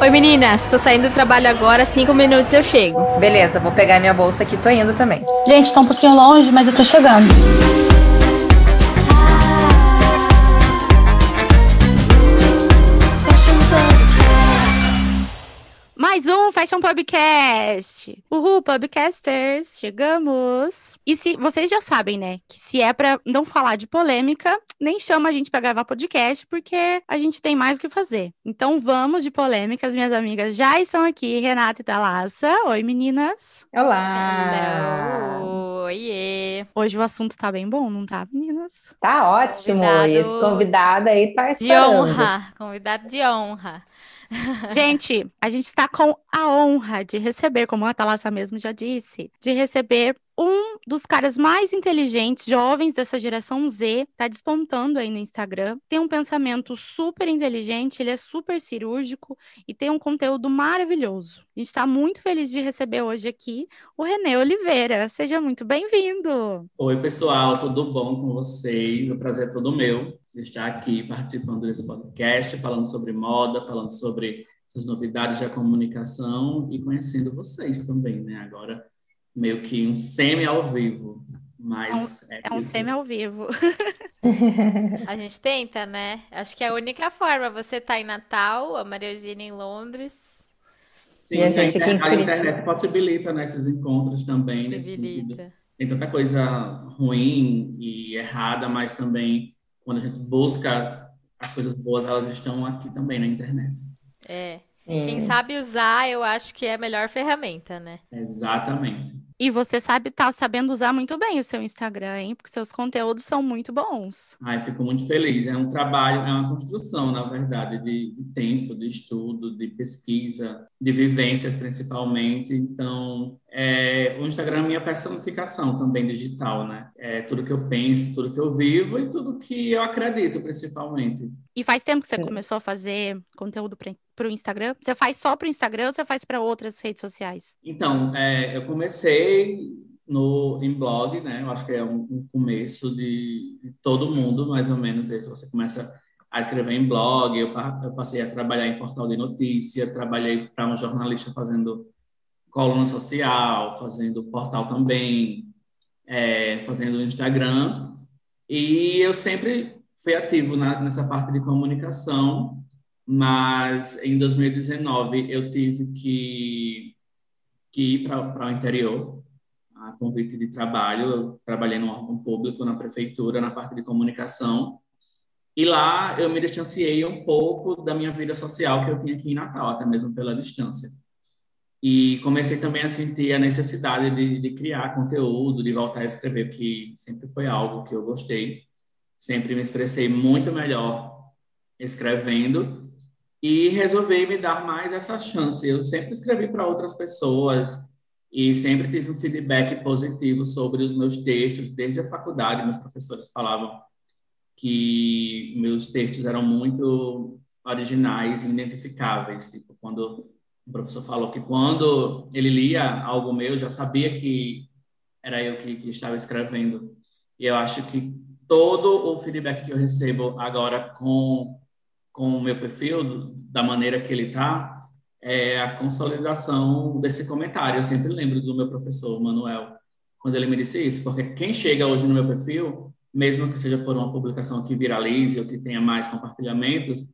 Oi meninas, tô saindo do trabalho agora, cinco minutos eu chego. Beleza, vou pegar minha bolsa aqui, tô indo também. Gente, tá um pouquinho longe, mas eu tô chegando. Um Fashion Pubcast. Uhul, Pubcasters, chegamos. E se vocês já sabem, né, que se é pra não falar de polêmica, nem chama a gente pra gravar podcast, porque a gente tem mais o que fazer. Então vamos de polêmicas, minhas amigas já estão aqui, Renata e Thalassa. Oi, meninas. Olá! Hello. Oiê. Hoje o assunto tá bem bom, não tá, meninas? Tá ótimo! Convidado- E esse convidado aí tá De estourando. honra, convidado de honra. Gente, a gente está com a honra de receber, como a Thalassa mesmo já disse, de receber um dos caras mais inteligentes, jovens dessa geração Z, tá despontando aí no Instagram. Tem um pensamento super inteligente, ele é super cirúrgico e tem um conteúdo maravilhoso. A gente está muito feliz de receber hoje aqui o Renê Oliveira. Seja muito bem-vindo. Oi, pessoal, tudo bom com vocês? O prazer é todo meu de estar aqui participando desse podcast, falando sobre moda, falando sobre essas novidades da comunicação e conhecendo vocês também, né? Agora, meio que um semi ao vivo, mas É um isso. semi ao vivo. A gente tenta, né? Acho que é a única forma. Você tá em Natal, a Maria Eugênia em Londres. Sim, E a gente inter- aqui em a internet possibilita né, esses encontros também, sentido. Possibilita. tem tanta coisa ruim e errada, mas também quando a gente busca as coisas boas, elas estão aqui também na internet. É. Sim. Quem sabe usar, eu acho que é a melhor ferramenta, né? Exatamente. E você sabe, tá sabendo usar muito bem o seu Instagram, hein? Porque seus conteúdos são muito bons. Ai, fico muito feliz. É um trabalho, é uma construção, na verdade, de, de tempo, de estudo, de pesquisa, de vivências, principalmente. Então, é, o Instagram é a minha personificação também digital, né? É tudo que eu penso, tudo que eu vivo e tudo que eu acredito, principalmente. E faz tempo que você Sim. começou a fazer conteúdo para o Instagram? Você faz só para o Instagram ou você faz para outras redes sociais? Então, é, eu comecei no, em blog, né? Eu acho que é um, um começo de, de todo mundo, mais ou menos. Aí você começa a escrever em blog, eu, eu passei a trabalhar em portal de notícia, trabalhei para um jornalista fazendo coluna social, fazendo portal também, é, fazendo Instagram. E eu sempre fui ativo na, nessa parte de comunicação, mas em 2019 eu tive que, que ir para o interior, a convite de trabalho. Eu trabalhei num órgão público, na prefeitura, na parte de comunicação. E lá eu me distanciei um pouco da minha vida social que eu tinha aqui em Natal, até mesmo pela distância. E comecei também a sentir a necessidade de, de criar conteúdo, de voltar a escrever, que sempre foi algo que eu gostei. Sempre me expressei muito melhor escrevendo e resolvi me dar mais essa chance. Eu sempre escrevi para outras pessoas e sempre tive um feedback positivo sobre os meus textos. Desde a faculdade, meus professores falavam que meus textos eram muito originais e identificáveis. Tipo, quando o professor falou que quando ele lia algo meu, já sabia que era eu que, que estava escrevendo. E eu acho que todo o feedback que eu recebo agora com com o meu perfil, da maneira que ele está, é a consolidação desse comentário. Eu sempre lembro do meu professor, Manuel, quando ele me disse isso, porque quem chega hoje no meu perfil, mesmo que seja por uma publicação que viralize ou que tenha mais compartilhamentos,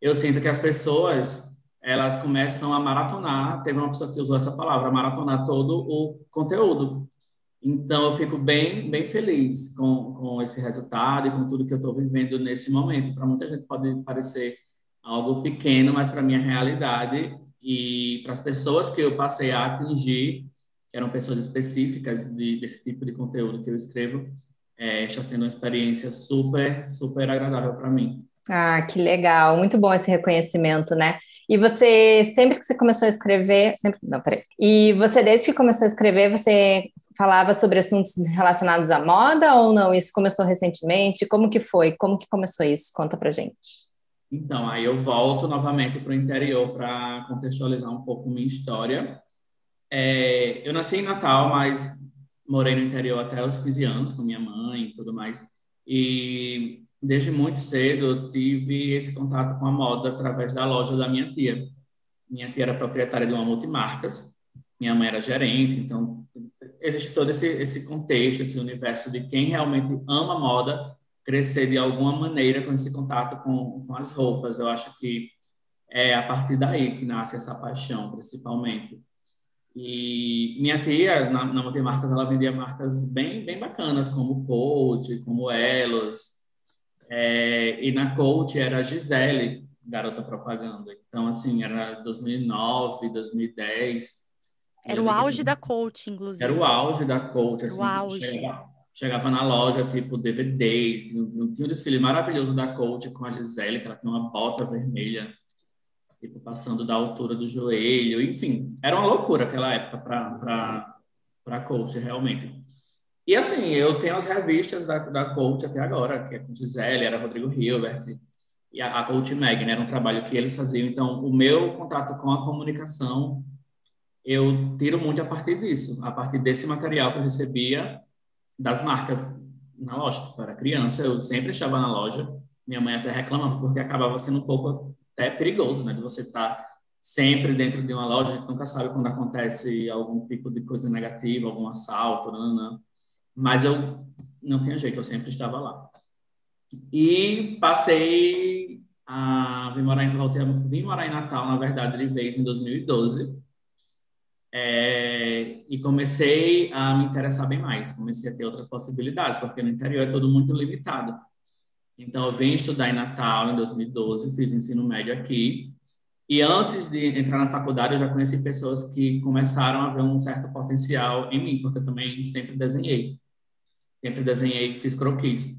eu sinto que as pessoas elas começam a maratonar. Teve uma pessoa que usou essa palavra, maratonar todo o conteúdo. Então, eu fico bem, bem feliz com, com esse resultado e com tudo que eu estou vivendo nesse momento. Para muita gente pode parecer algo pequeno, mas para minha realidade e para as pessoas que eu passei a atingir, que eram pessoas específicas de, desse tipo de conteúdo que eu escrevo, é, está sendo uma experiência super, super agradável para mim. Ah, que legal, muito bom esse reconhecimento, né? E você, sempre que você começou a escrever, sempre, não, peraí. E você, desde que começou a escrever, você falava sobre assuntos relacionados à moda ou não? Isso começou recentemente? Como que foi? Como que começou isso? Conta pra gente. Então, aí eu volto novamente para o interior para contextualizar um pouco minha história. É, eu nasci em Natal, mas morei no interior até os 15 anos com minha mãe e tudo mais. E desde muito cedo eu tive esse contato com a moda através da loja da minha tia. minha tia era proprietária de uma multimarcas, minha mãe era gerente, então existe todo esse, esse contexto, esse universo de quem realmente ama moda crescer de alguma maneira com esse contato com, com as roupas. Eu acho que é a partir daí que nasce essa paixão, principalmente. E minha tia, na, na Multimarcas, ela vendia marcas bem, bem bacanas, como Coach, como Elos. É, e na Coach era a Gisele, garota propaganda. Então, assim, era 2009, 2010. Era o auge da Coach, inclusive. Era o auge da Coach. Assim, o auge. Chegava, chegava, na loja, tipo, DVDs. Tinha um desfile maravilhoso da Coach com a Gisele, que ela tinha uma bota vermelha tipo, passando da altura do joelho, enfim, era uma loucura aquela época para coach, realmente. E assim, eu tenho as revistas da, da coach até agora, que é com Gisele, era Rodrigo Hilbert, e a, a Coach Mag, né, era um trabalho que eles faziam. Então, o meu contato com a comunicação, eu tiro muito a partir disso, a partir desse material que eu recebia das marcas na loja. Tipo, eu era criança, eu sempre estava na loja, minha mãe até reclamava, porque acabava sendo um pouco é perigoso, né? De você estar sempre dentro de uma loja, a gente nunca sabe quando acontece algum tipo de coisa negativa, algum assalto, não, não. Mas eu não tinha jeito, eu sempre estava lá. E passei a vim morar em, voltei, vim morar em Natal, na verdade, de vez em 2012. É, e comecei a me interessar bem mais, comecei a ter outras possibilidades, porque no interior é tudo muito limitado. Então, eu vim estudar em Natal em 2012, fiz ensino médio aqui. E antes de entrar na faculdade, eu já conheci pessoas que começaram a ver um certo potencial em mim, porque eu também sempre desenhei. Sempre desenhei, fiz croquis.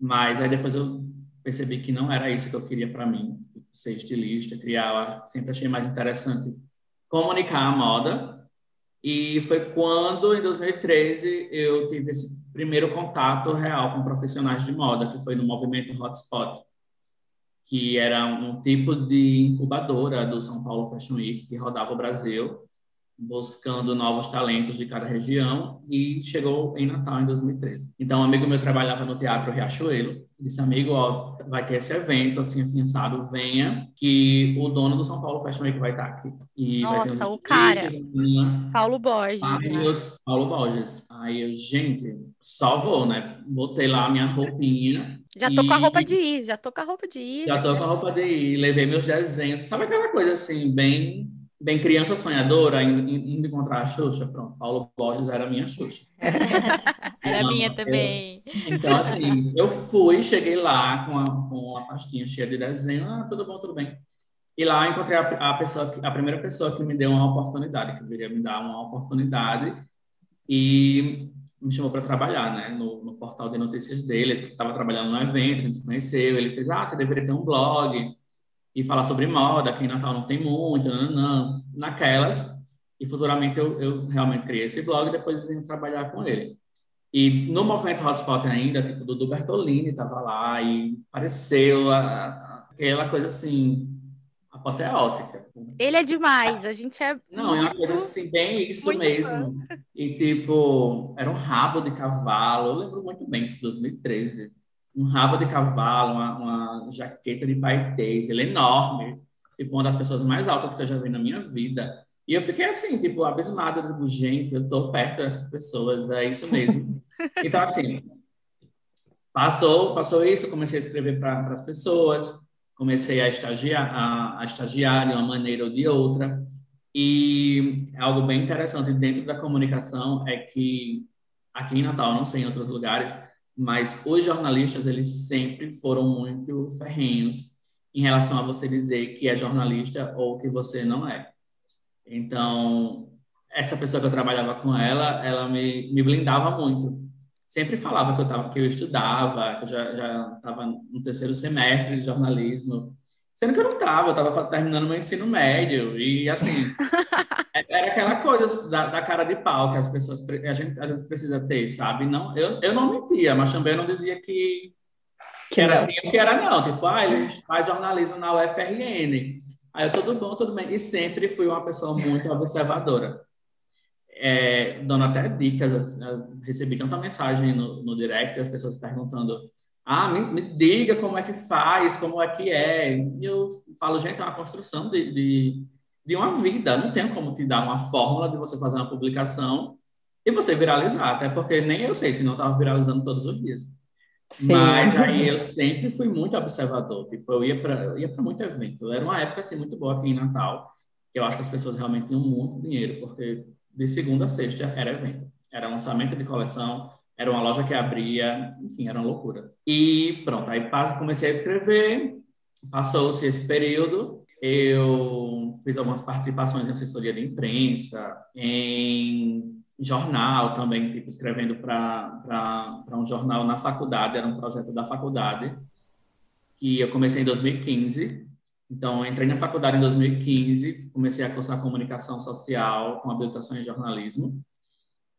Mas aí depois eu percebi que não era isso que eu queria para mim, ser estilista, criar. Sempre achei mais interessante comunicar a moda. E foi quando, em 2013, eu tive esse primeiro contato real com profissionais de moda, que foi no movimento Hotspot, que era um tipo de incubadora do São Paulo Fashion Week que rodava o Brasil buscando novos talentos de cada região e chegou em Natal em 2013. Então, um amigo meu trabalhava no Teatro Riachuelo, disse, amigo, ó, vai ter esse evento, assim, assim, assado, venha, que o dono do São Paulo Fashion Week vai estar aqui. E Nossa, o cara, Paulo Borges. Aí, né? Paulo Borges. Aí eu, gente, só vou, né? Botei lá a minha roupinha. Já tô e... com a roupa de ir, já tô com a roupa de ir. Já, já tô com a roupa de ir, levei meus desenhos. Sabe aquela coisa, assim, bem bem criança sonhadora, indo, encontrar a Xuxa, pronto, Paulo Borges era a minha Xuxa. era minha também. Eu, então, assim, eu fui, cheguei lá com a, com a pastinha cheia de desenho, ah, tudo bom, tudo bem. E lá encontrei a, a, pessoa, a primeira pessoa que me deu uma oportunidade, que viria me dar uma oportunidade e me chamou para trabalhar, né, no, no, portal de notícias dele. Ele estava trabalhando no evento, a gente se conheceu. Ele fez, ah, você deveria ter um blog e falar sobre moda, aqui em Natal não tem muito, não, não, naquelas. E futuramente eu, eu realmente criei esse blog e depois vim trabalhar com ele. E no movimento Hotspot ainda, tipo, Dudu Bertolini estava lá e pareceu a, aquela coisa assim, apoteótica. Ele é demais, a gente é. Não, muito, é uma coisa assim, bem isso mesmo. Fã. E tipo, era um rabo de cavalo, eu lembro muito bem isso, 2013 um rabo de cavalo, uma, uma jaqueta de paetês, ele é enorme, tipo, uma das pessoas mais altas que eu já vi na minha vida. E eu fiquei assim, tipo, abismada, digo, gente, eu tô perto dessas pessoas, é isso mesmo. então, assim, passou, passou isso, comecei a escrever para as pessoas, comecei a estagiar, a, a estagiar de uma maneira ou de outra, e algo bem interessante dentro da comunicação é que aqui em Natal, não sei em outros lugares, mas os jornalistas eles sempre foram muito ferrenhos em relação a você dizer que é jornalista ou que você não é. Então, essa pessoa que eu trabalhava com ela, ela me, me blindava muito. Sempre falava que eu, tava, que eu estudava, que eu já estava no terceiro semestre de jornalismo, sendo que eu não estava, eu estava terminando meu ensino médio, e assim, Era aquela coisa da, da, cara de pau que as pessoas a gente às vezes precisa ter, sabe? Não, eu, eu não mentia, mas também não dizia que, que era assim o que era, não. Tipo, ah, ele faz jornalismo na UFRN. Aí eu, tudo bom, tudo bem. E sempre fui uma pessoa muito observadora. É, dando até dicas, recebi tanta mensagem no, no direct, as pessoas perguntando ah, me, me, diga como é que faz, como é que é. E eu falo, gente, é uma construção de, de de uma vida. Não tem como te dar uma fórmula de você fazer uma publicação e você viralizar, até porque nem eu sei se não estava viralizando todos os dias. Sim. Mas aí eu sempre fui muito observador, tipo, eu ia para ia muito evento. Era uma época assim muito boa aqui em Natal, que eu acho que as pessoas realmente tinham muito dinheiro, porque de segunda a sexta era evento. Era lançamento de coleção, era uma loja que abria, enfim, era uma loucura. E pronto, aí comecei a escrever, passou-se esse período, eu fiz algumas participações em assessoria de imprensa, em jornal também, tipo, escrevendo para um jornal na faculdade, era um projeto da faculdade, que eu comecei em 2015. Então, entrei na faculdade em 2015, comecei a cursar comunicação social com habilitação em jornalismo.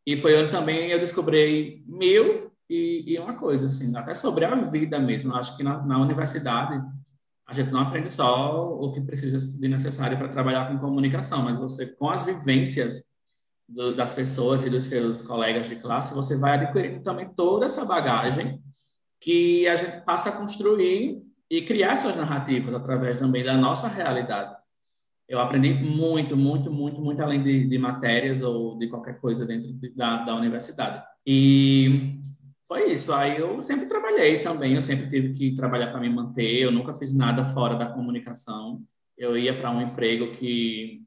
E foi onde também eu descobri mil e, e uma coisa, assim, até sobre a vida mesmo. Eu acho que na, na universidade a gente não aprende só o que precisa de necessário para trabalhar com comunicação, mas você, com as vivências do, das pessoas e dos seus colegas de classe, você vai adquirindo também toda essa bagagem que a gente passa a construir e criar suas narrativas através também da nossa realidade. Eu aprendi muito, muito, muito, muito além de, de matérias ou de qualquer coisa dentro de, da, da universidade. E foi isso. Aí eu sempre trabalhei também, eu sempre tive que trabalhar para me manter, eu nunca fiz nada fora da comunicação. Eu ia para um emprego que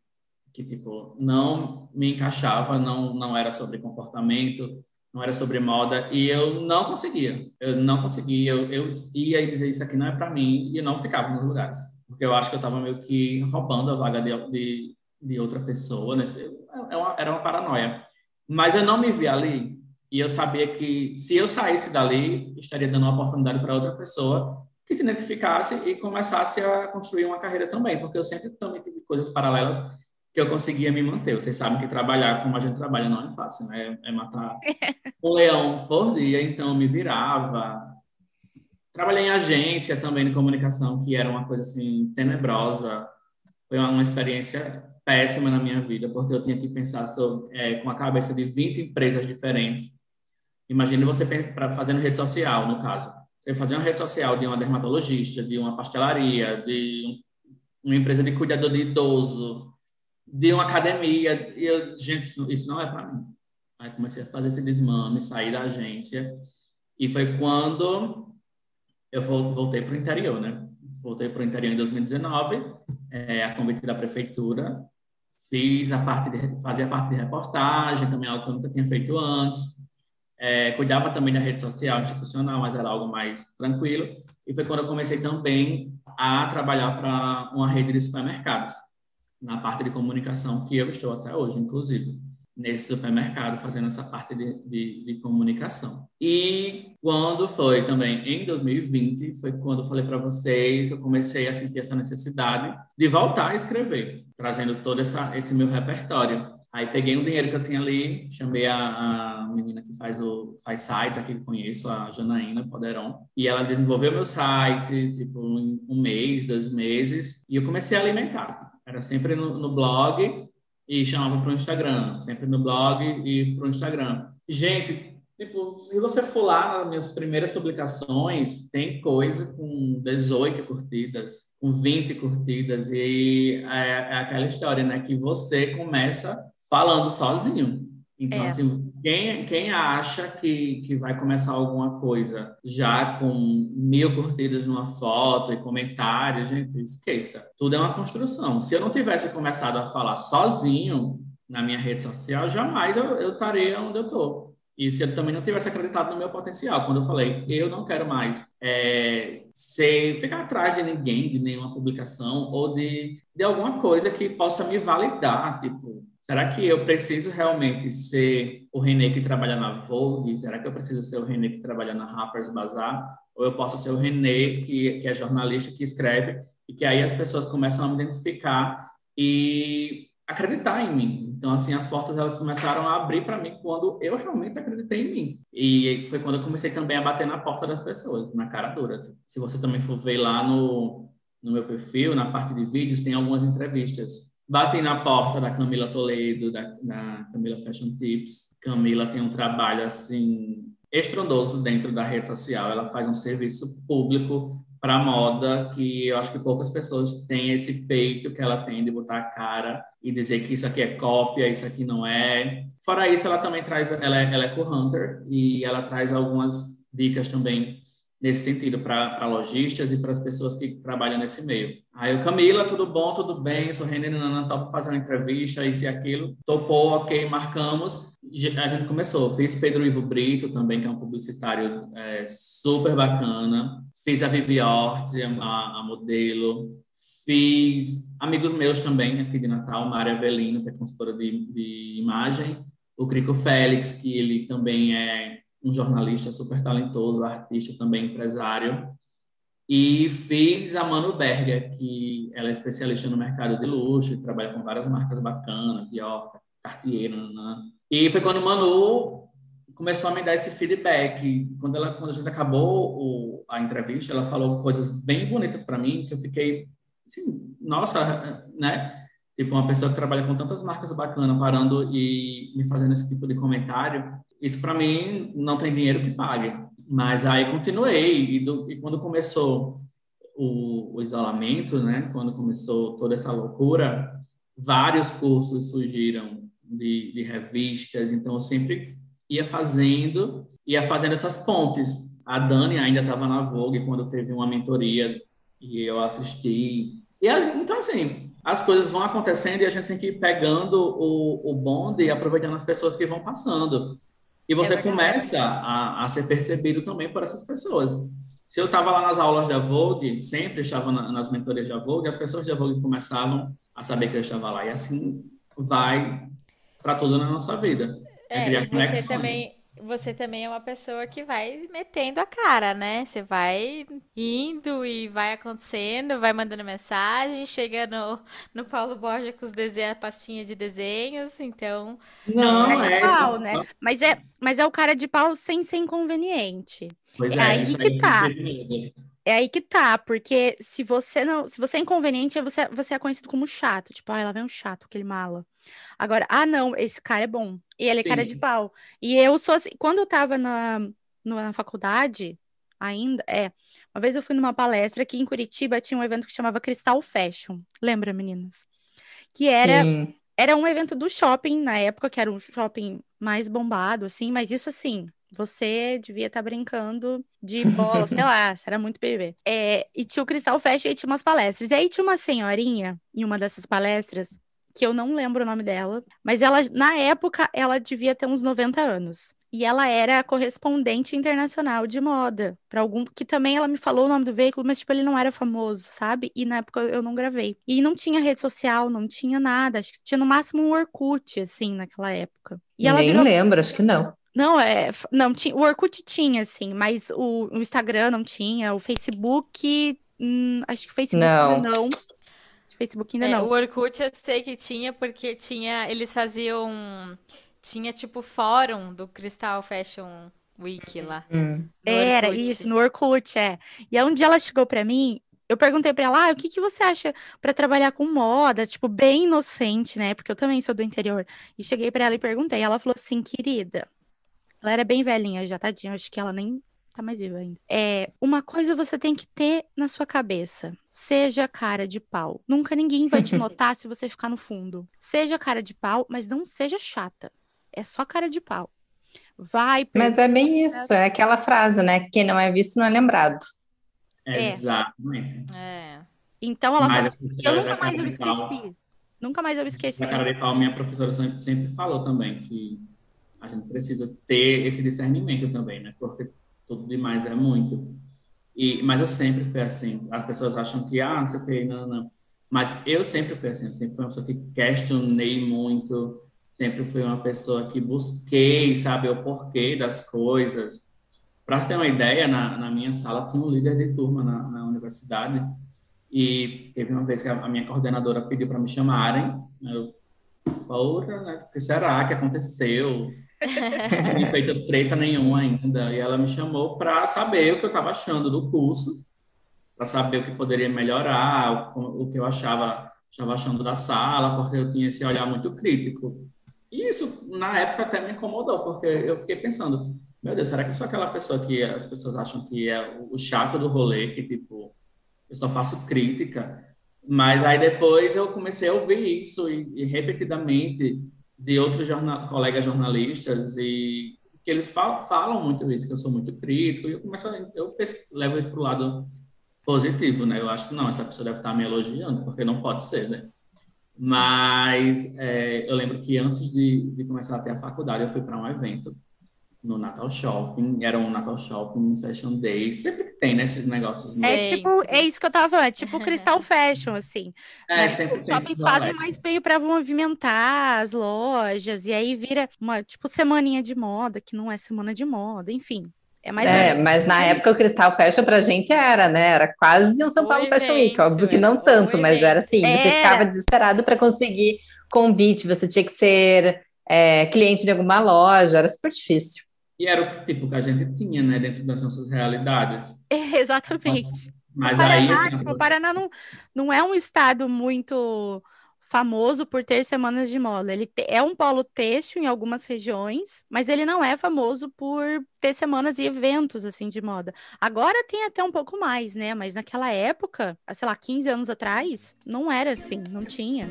que tipo não me encaixava, não não era sobre comportamento, não era sobre moda e eu não conseguia. Eu não conseguia, eu, eu ia e dizer isso aqui não é para mim e eu não ficava nos lugares, porque eu acho que eu estava meio que roubando a vaga de, de, de outra pessoa? É uma, era uma paranoia. Mas eu não me via ali e eu sabia que se eu saísse dali, estaria dando uma oportunidade para outra pessoa que se identificasse e começasse a construir uma carreira também, porque eu sempre também tive coisas paralelas que eu conseguia me manter. Vocês sabem que trabalhar como a gente trabalha não é fácil, né? É matar um leão por dia, então me virava. Trabalhei em agência também de comunicação, que era uma coisa assim tenebrosa. Foi uma, experiência péssima na minha vida, porque eu tinha que pensar sobre, é, com a cabeça de 20 empresas diferentes. Imagine você fazendo rede social, no caso. Você fazer uma rede social de uma dermatologista, de uma pastelaria, de uma empresa de cuidador de idoso, de uma academia. E eu, gente, isso não é para mim. Aí comecei a fazer esse desmame, sair da agência. E foi quando eu voltei para o interior, né? Voltei para o interior em 2019, é, a convite da prefeitura. Fiz a parte de, fazia parte de reportagem, também algo que eu nunca tinha feito antes. É, cuidava também da rede social institucional, mas era algo mais tranquilo. E foi quando eu comecei também a trabalhar para uma rede de supermercados na parte de comunicação, que eu estou até hoje, inclusive, nesse supermercado, fazendo essa parte de, de, de comunicação. E quando foi também, em 2020, foi quando eu falei para vocês que eu comecei a sentir essa necessidade de voltar a escrever, trazendo todo essa, esse meu repertório. Aí peguei um dinheiro que eu tinha ali, chamei a, a menina que faz o faz sites aqui que conheço, a Janaína Poderon, e ela desenvolveu meu site, tipo, um mês, dois meses, e eu comecei a alimentar. Era sempre no, no blog e chamava para o Instagram. Sempre no blog e para o Instagram. Gente, tipo, se você for lá nas minhas primeiras publicações, tem coisa com 18 curtidas, com 20 curtidas. E é, é aquela história, né? Que você começa falando sozinho. Então, é. assim, quem, quem acha que, que vai começar alguma coisa já com mil curtidas numa foto e comentários, gente, esqueça. Tudo é uma construção. Se eu não tivesse começado a falar sozinho na minha rede social, jamais eu, estaria onde eu estou. E se eu também não tivesse acreditado no meu potencial, quando eu falei, eu não quero mais é, ser, ficar atrás de ninguém, de nenhuma publicação, ou de, de alguma coisa que possa me validar, tipo, Será que eu preciso realmente ser o René que trabalha na Vogue? Será que eu preciso ser o René que trabalha na Harper's Bazaar? Ou eu posso ser o René que, que é jornalista, que escreve, e que aí as pessoas começam a me identificar e acreditar em mim. Então, assim, as portas elas começaram a abrir para mim quando eu realmente acreditei em mim. E foi quando eu comecei também a bater na porta das pessoas, na cara dura. Se você também for ver lá no, no meu perfil, na parte de vídeos, tem algumas entrevistas batem na porta da Camila Toledo, da, da Camila Fashion Tips. Camila tem um trabalho assim estrondoso dentro da rede social. Ela faz um serviço público para moda que eu acho que poucas pessoas têm esse peito que ela tem de botar a cara e dizer que isso aqui é cópia, isso aqui não é. Fora isso, ela também traz, ela é, ela é co-hunter e ela traz algumas dicas também nesse sentido para lojistas e para as pessoas que trabalham nesse meio. Aí o Camila, tudo bom, tudo bem, sou René Nanan, topo fazer uma entrevista, isso e aquilo. Topou, ok, marcamos. A gente começou, fiz Pedro Ivo Brito também, que é um publicitário é, super bacana. Fiz a Vivi Hort, a, a modelo. Fiz amigos meus também aqui de Natal, Mária Avelino, que é consultora de, de imagem. O Crico Félix, que ele também é um jornalista super talentoso, artista também, empresário. E fiz a Manu Berger, que ela é especialista no mercado de luxo trabalha com várias marcas bacanas, Dior, Cartier, nanana. E foi quando Manu começou a me dar esse feedback. Quando, ela, quando a gente acabou o, a entrevista, ela falou coisas bem bonitas para mim, que eu fiquei assim, nossa, né? Tipo, uma pessoa que trabalha com tantas marcas bacanas parando e me fazendo esse tipo de comentário, isso para mim não tem dinheiro que pague. Mas aí continuei, e, do, e quando começou o, o, isolamento, né, quando começou toda essa loucura, vários cursos surgiram de, de revistas, então eu sempre ia fazendo, ia fazendo essas pontes. A Dani ainda estava na Vogue quando teve uma mentoria e eu assisti. E então, assim, as coisas vão acontecendo e a gente tem que ir pegando o, o bonde e aproveitando as pessoas que vão passando. E você é começa a, a, ser percebido também por essas pessoas. Se eu estava lá nas aulas da Vogue, sempre estava na, nas mentorias da Vogue, as pessoas da Vogue começavam a saber que eu estava lá. E assim vai para tudo na nossa vida. É, e você também, você também é uma pessoa que vai metendo a cara, né? Você vai indo e vai acontecendo, vai mandando mensagem, chega no, no Paulo Borja com os desenhos, a pastinha de desenhos, então. Não, é de é, pau, né? Mas é, mas é o cara de pau sem ser inconveniente. Pois é, é aí que tá. É aí que tá, porque se você não, se você é inconveniente, você, você é conhecido como chato, tipo, ah, ela vem um chato, aquele mala. Agora, ah, não, esse cara é bom. E ele é Sim. cara de pau. E eu sou assim, quando eu tava na, na faculdade, ainda, é, uma vez eu fui numa palestra aqui em Curitiba, tinha um evento que chamava Cristal Fashion. Lembra, meninas? Que era Sim. era um evento do shopping na época, que era um shopping mais bombado assim, mas isso assim, você devia estar tá brincando de bola, sei lá, você era muito bebê. É, e tinha o Cristal Fashion e tinha umas palestras. E aí tinha uma senhorinha em uma dessas palestras que eu não lembro o nome dela, mas ela, na época, ela devia ter uns 90 anos. E ela era correspondente internacional de moda, para algum que também ela me falou o nome do veículo, mas tipo ele não era famoso, sabe? E na época eu não gravei. E não tinha rede social, não tinha nada, acho que tinha no máximo um Orkut assim naquela época. E ela Nem virou... lembro, acho que não. Não, é, não tinha, o Orkut tinha assim, mas o, o Instagram não tinha, o Facebook, hum, acho que o Facebook não. não. Facebook ainda é, não. O Orkut eu sei que tinha, porque tinha. Eles faziam. Tinha tipo fórum do Crystal Fashion Week lá. Hum. Era Orkut. isso, no Orkut, é. E aí um dia ela chegou para mim, eu perguntei para ela, ah, o que, que você acha para trabalhar com moda? Tipo, bem inocente, né? Porque eu também sou do interior. E cheguei para ela e perguntei. Ela falou assim, querida. Ela era bem velhinha já, tadinha. Acho que ela nem tá mais viva ainda. É, uma coisa você tem que ter na sua cabeça. Seja cara de pau. Nunca ninguém vai te notar se você ficar no fundo. Seja cara de pau, mas não seja chata. É só cara de pau. Vai. Mas é bem isso, é aquela frase, né? Quem não é visto não é lembrado. É. Exatamente. É. Então ela falou, eu nunca mais eu esqueci. Nunca mais eu esqueci. A cara de pau, minha professora sempre falou também que a gente precisa ter esse discernimento também, né? Porque tudo demais é muito. E, mas eu sempre fui assim. As pessoas acham que, ah, não sei o que, não, não. Mas eu sempre fui assim. Eu sempre fui uma pessoa que questionei muito. Sempre fui uma pessoa que busquei saber o porquê das coisas. Para você ter uma ideia, na, na minha sala tinha um líder de turma na, na universidade. E teve uma vez que a, a minha coordenadora pediu para me chamarem. Eu, porra, né? O que será que aconteceu? Não tinha feito treta nenhuma ainda. E ela me chamou para saber o que eu estava achando do curso, para saber o que poderia melhorar, o, o que eu achava, estava achando da sala, porque eu tinha esse olhar muito crítico. E isso, na época, até me incomodou, porque eu fiquei pensando, meu Deus, será que eu sou aquela pessoa que as pessoas acham que é o chato do rolê, que, tipo, eu só faço crítica. Mas aí depois eu comecei a ouvir isso e, e repetidamente de outros jornal, colegas jornalistas e que eles falam, falam, muito isso, que eu sou muito crítico, e eu começo a, eu levo isso para o lado positivo, né? Eu acho que não, essa pessoa deve estar me elogiando, porque não pode ser, né? Mas é, eu lembro que antes de, de começar a ter a faculdade, eu fui para um evento no Natal Shopping, era um Natal Shopping, Fashion Day, sempre que tem, né, esses negócios. É tipo, é isso que eu tava falando, é tipo Crystal Fashion, assim. É, né? sempre Os tem shoppings fazem mais meio para movimentar as lojas, e aí vira uma, tipo, semaninha de moda, que não é semana de moda, enfim. É mais É, mas na época o Cristal Fashion pra gente era, né? Era quase um São O Paulo Fashion Week. evento, Óbvio que não tanto, mas era assim. Você Era. ficava desesperado para conseguir convite, você tinha que ser é, cliente de alguma loja, era super difícil. E era o tipo que a gente tinha, né, dentro das nossas realidades. É, exatamente. Mas o Paraná, aí, assim, tipo, o Paraná não, não é um estado muito famoso por ter semanas de moda. Ele é um polo têxtil em algumas regiões, mas ele não é famoso por ter semanas e eventos assim de moda. Agora tem até um pouco mais, né? Mas naquela época, sei lá, 15 anos atrás, não era assim, não tinha.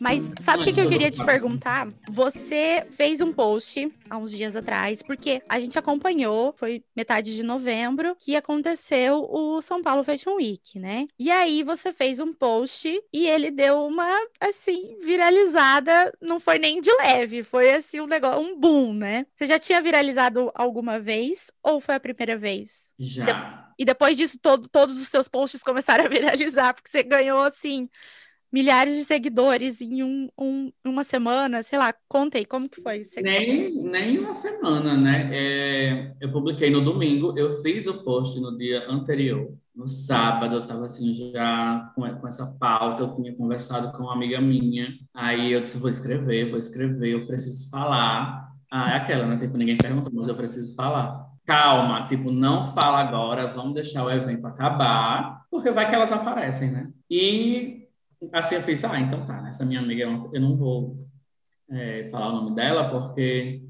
Mas sabe o que, que eu queria te perguntar? Você fez um post há uns dias atrás, porque a gente acompanhou, foi metade de novembro, que aconteceu o São Paulo Fashion Week, né? E aí você fez um post e ele deu uma, assim, viralizada, não foi nem de leve, foi assim um negócio, um boom, né? Você já tinha viralizado alguma vez ou foi a primeira vez? já. E depois disso, todo- todos os seus posts começaram a viralizar, porque você ganhou, assim, milhares de seguidores em um, um- uma semana, sei lá, conta aí, como que foi? Você- Nem, nem uma semana, né? É, eu publiquei no domingo, eu fiz o post no dia anterior. No sábado, eu estava assim, já com, com essa pauta, eu tinha conversado com uma amiga minha. Aí eu disse, vou escrever, vou escrever, eu preciso falar. Ah, é aquela, né? Tipo, ninguém perguntou, mas eu preciso falar. Calma, tipo, não fala agora, vamos deixar o evento acabar, porque vai que elas aparecem, né? E assim eu fiz, ah, então tá, essa minha amiga, eu não vou é, falar o nome dela, porque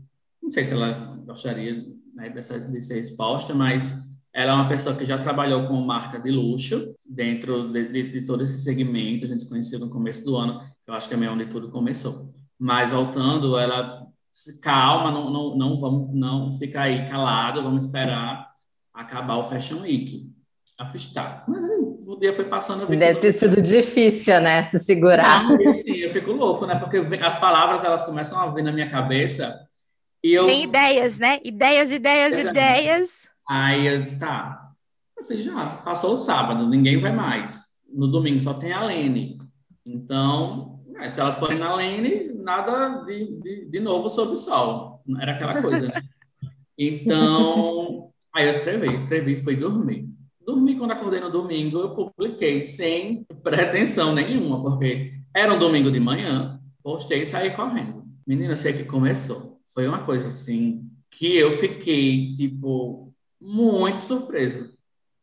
não sei se ela gostaria né, dessa, de ser exposta, mas ela é uma pessoa que já trabalhou com marca de luxo dentro de, de, de todo esse segmento. A gente se conheceu no começo do ano, eu acho que é meio onde tudo começou. Mas voltando, ela calma, não, não, não vamos não ficar aí calado, vamos esperar acabar o Fashion Week. Eu fiz, tá. Mas o dia foi passando, eu vi que Deve ter sido difícil, né? Se segurar. não, assim, eu fico louco, né? Porque as palavras elas começam a vir na minha cabeça e eu Tem ideias, né? Ideias, ideias, É. ideias. aí eu, tá. Eu falei, já passou o sábado, ninguém vai mais. No domingo só tem a Lene. Então, é, se elas forem na Lene, nada de, de, de novo sob o sol. Era aquela coisa, né? Então, aí eu escrevi, escrevi, fui dormir. Dormi quando acordei no domingo, eu publiquei sem pretensão nenhuma, porque era um domingo de manhã, postei e saí correndo. Menina, sei que começou. Foi uma coisa assim que eu fiquei, tipo, muito surpreso.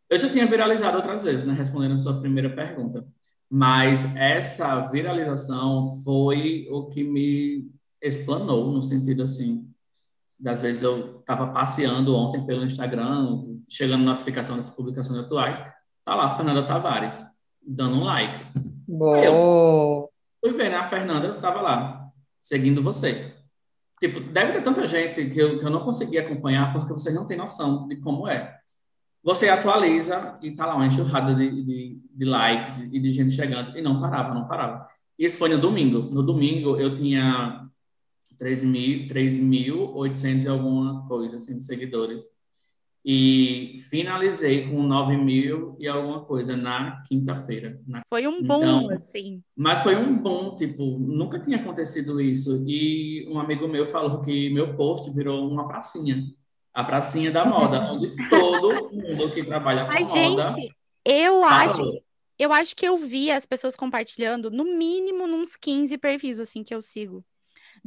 Eu já tinha viralizado outras vezes, né? Respondendo a sua primeira pergunta. Mas essa viralização foi o que me explanou, no sentido assim, das vezes eu estava passeando ontem pelo Instagram, chegando notificação das publicações atuais, tá lá, Fernanda Tavares, dando um like. Boa. Fui ver, né? A Fernanda estava lá, seguindo você. Tipo, deve ter tanta gente que eu, que eu não consegui acompanhar porque vocês não têm noção de como é. Você atualiza e tá lá uma enxurrada de, de, de likes e de gente chegando e não parava, não parava. Isso foi no domingo. No domingo eu tinha 3.000 3.800 e alguma coisa assim, de seguidores. E finalizei com 9 mil e alguma coisa na quinta-feira. Na... Foi um boom, Então, assim. Mas foi um bom, tipo, nunca tinha acontecido isso. E um amigo meu falou que meu post virou uma pracinha. A pracinha da moda, onde todo mundo que trabalha com Mas, moda gente, eu acho, falou. eu acho que eu vi as pessoas compartilhando, no mínimo, nos 15 perfis, assim, que eu sigo.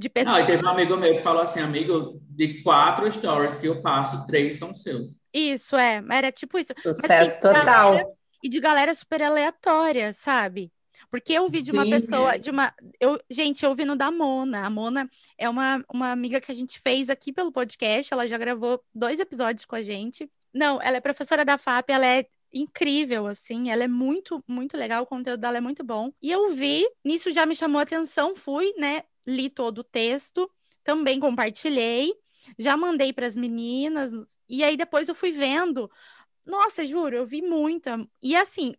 De pessoas. Não, e teve um amigo meu que falou assim, amigo, de quatro stories que eu passo, três são seus. Isso, é. Era tipo isso. Sucesso assim, galera- total. e de galera super aleatória, sabe? Porque eu vi de uma Sim, pessoa, é. de uma. Eu, gente, eu vi no da Mona. A Mona é uma, uma amiga que a gente fez aqui pelo podcast. Ela já gravou dois episódios com a gente. Não, ela é professora da FAP, ela é incrível, assim, ela é muito, muito legal, o conteúdo dela é muito bom. E eu vi, nisso já me chamou a atenção, fui, né, li todo o texto, também compartilhei, já mandei para as meninas, e aí depois eu fui vendo. Nossa, juro, eu vi muita. E assim,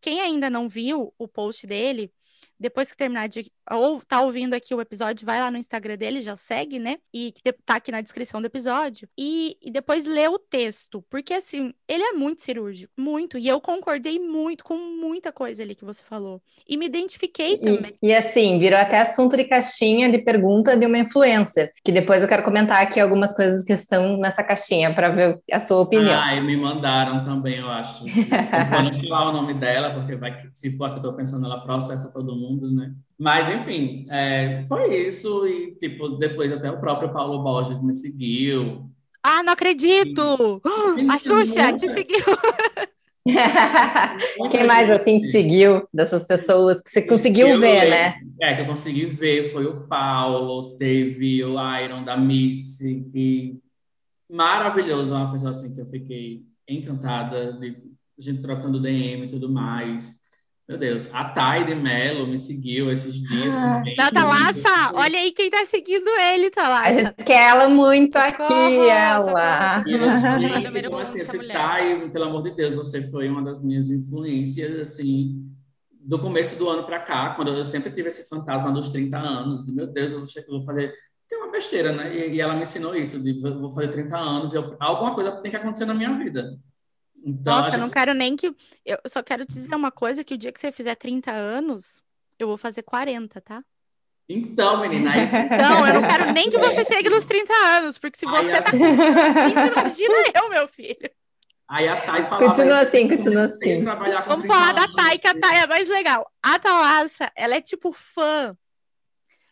quem ainda não viu o post dele, depois que terminar de ou tá ouvindo aqui o episódio, vai lá no Instagram dele, já segue, né? E que tá aqui na descrição do episódio. E, e depois lê o texto, porque assim, ele é muito cirúrgico, muito. E eu concordei muito com muita coisa ali que você falou. E me identifiquei também. E, e assim, virou até assunto de caixinha de pergunta de uma influencer, que depois eu quero comentar aqui algumas coisas que estão nessa caixinha para ver a sua opinião. Ah, e me mandaram também, eu acho. Eu vou não falar o nome dela, porque vai que, se for a que eu tô pensando, ela processa todo mundo, né? Mas, enfim, é, foi isso. E, tipo, depois até o próprio Paulo Borges me seguiu. Ah, não acredito! A Xuxa te seguiu. Quem mais assim te seguiu dessas pessoas que você conseguiu Eu ver, né? É, que eu consegui ver foi o Paulo, teve o Iron da Missy, que maravilhoso, uma pessoa assim que eu fiquei encantada de gente trocando DM e tudo mais. Meu Deus, a Thay de Mello me seguiu esses dias Ah, também. Da Talassa, olha aí quem tá seguindo ele, A Talassa. gente quer ela muito aqui, ela. assim, número então, assim, tá aí, pelo amor de Deus, você foi uma das minhas influências, assim, do começo do ano para cá, quando eu sempre tive esse fantasma dos 30 anos, de meu Deus, eu vou, fazer. Que é uma besteira, né? E, e ela me ensinou isso, de eu vou fazer 30 anos, e eu, alguma coisa tem que acontecer na minha vida. Então, Nossa, a eu não quero nem que. Eu só quero te dizer uma coisa: que o dia que você fizer 30 anos, eu vou fazer 40, tá? então menina, aí, Não, eu não quero nem que você chegue nos 30 anos, porque se você ai. tá com 30, imagina eu, meu filho. aí a Thay falava. Continua assim, eu continua a assim. Vamos 30 falar da Thay, que a Thay é mais legal. A Thalassa, ela é tipo fã.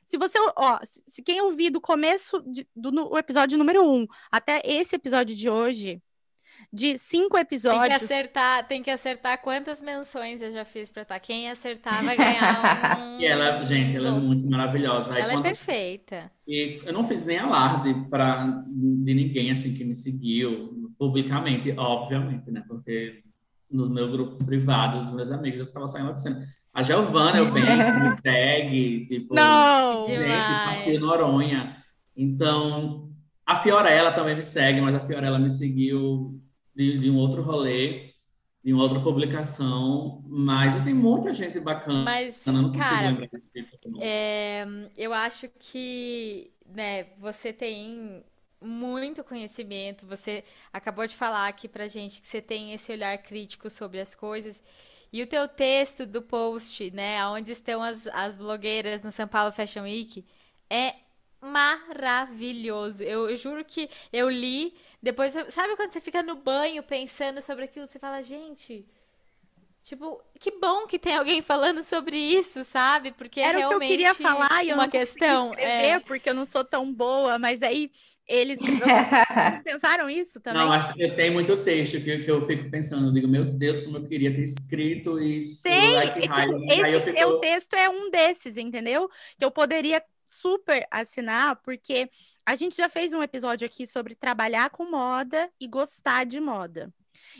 Se você, ó, se quem ouvir do começo de- do no- o episódio número 1 até esse episódio de hoje, de cinco Tem que episódios, acertar, tem que acertar quantas menções eu já fiz pra tá. Quem acertar vai ganhar um. E ela, gente, ela é doce. muito maravilhosa. Aí Ela é quando- perfeita. E eu não fiz nem alarde para de ninguém assim que me seguiu publicamente, obviamente, né? Porque no meu grupo privado dos meus amigos eu ficava saindo dizendo a Giovana eu bem que me segue, tipo, não. De- gente, partiu Noronha. Então, a Fiorella também me segue, mas a Fiorella me seguiu de, de um outro rolê, de uma outra publicação, mas assim, muita gente bacana. Mas, eu não cara, lembrar. É, eu acho que, né, você tem muito conhecimento, você acabou de falar aqui pra gente que você tem esse olhar crítico sobre as coisas. E o teu texto do post, né, onde estão as, as blogueiras no São Paulo Fashion Week, é maravilhoso. Eu, eu juro que eu li, depois, eu- sabe quando você fica no banho pensando sobre aquilo, você fala, gente, tipo, que bom que tem alguém falando sobre isso, sabe? Porque é Era o que eu queria realmente falar e eu uma não questão. escrever É, porque eu não sou tão boa, mas aí eles pensaram isso também. Não, mas eu tenho muito texto que, que eu fico pensando, eu digo, meu Deus, como eu queria ter escrito isso. Tem, like e, tipo, esse fico- seu texto é um desses, entendeu? Que eu poderia super assinar, porque a gente já fez um episódio aqui sobre trabalhar com moda e gostar de moda.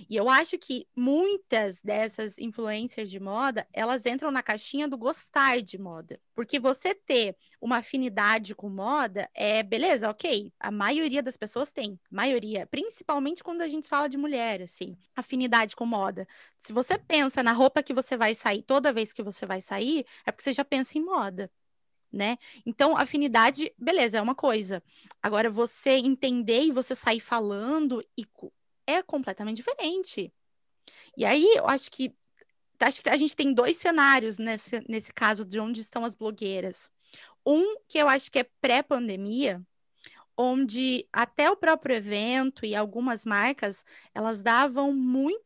E eu acho que muitas dessas influencers de moda, elas entram na caixinha do gostar de moda. Porque você ter uma afinidade com moda é beleza, ok. A maioria das pessoas tem, maioria, principalmente quando a gente fala de mulher, assim, afinidade com moda. Se você pensa na roupa que você vai sair toda vez que você vai sair, é porque você já pensa em moda, né? Então, afinidade, beleza, é uma coisa. Agora, você entender e você sair falando e é completamente diferente. E aí, eu acho que acho que a gente tem dois cenários nesse, nesse caso de onde estão as blogueiras. Um que eu acho que é pré-pandemia, onde até o próprio evento e algumas marcas elas davam muito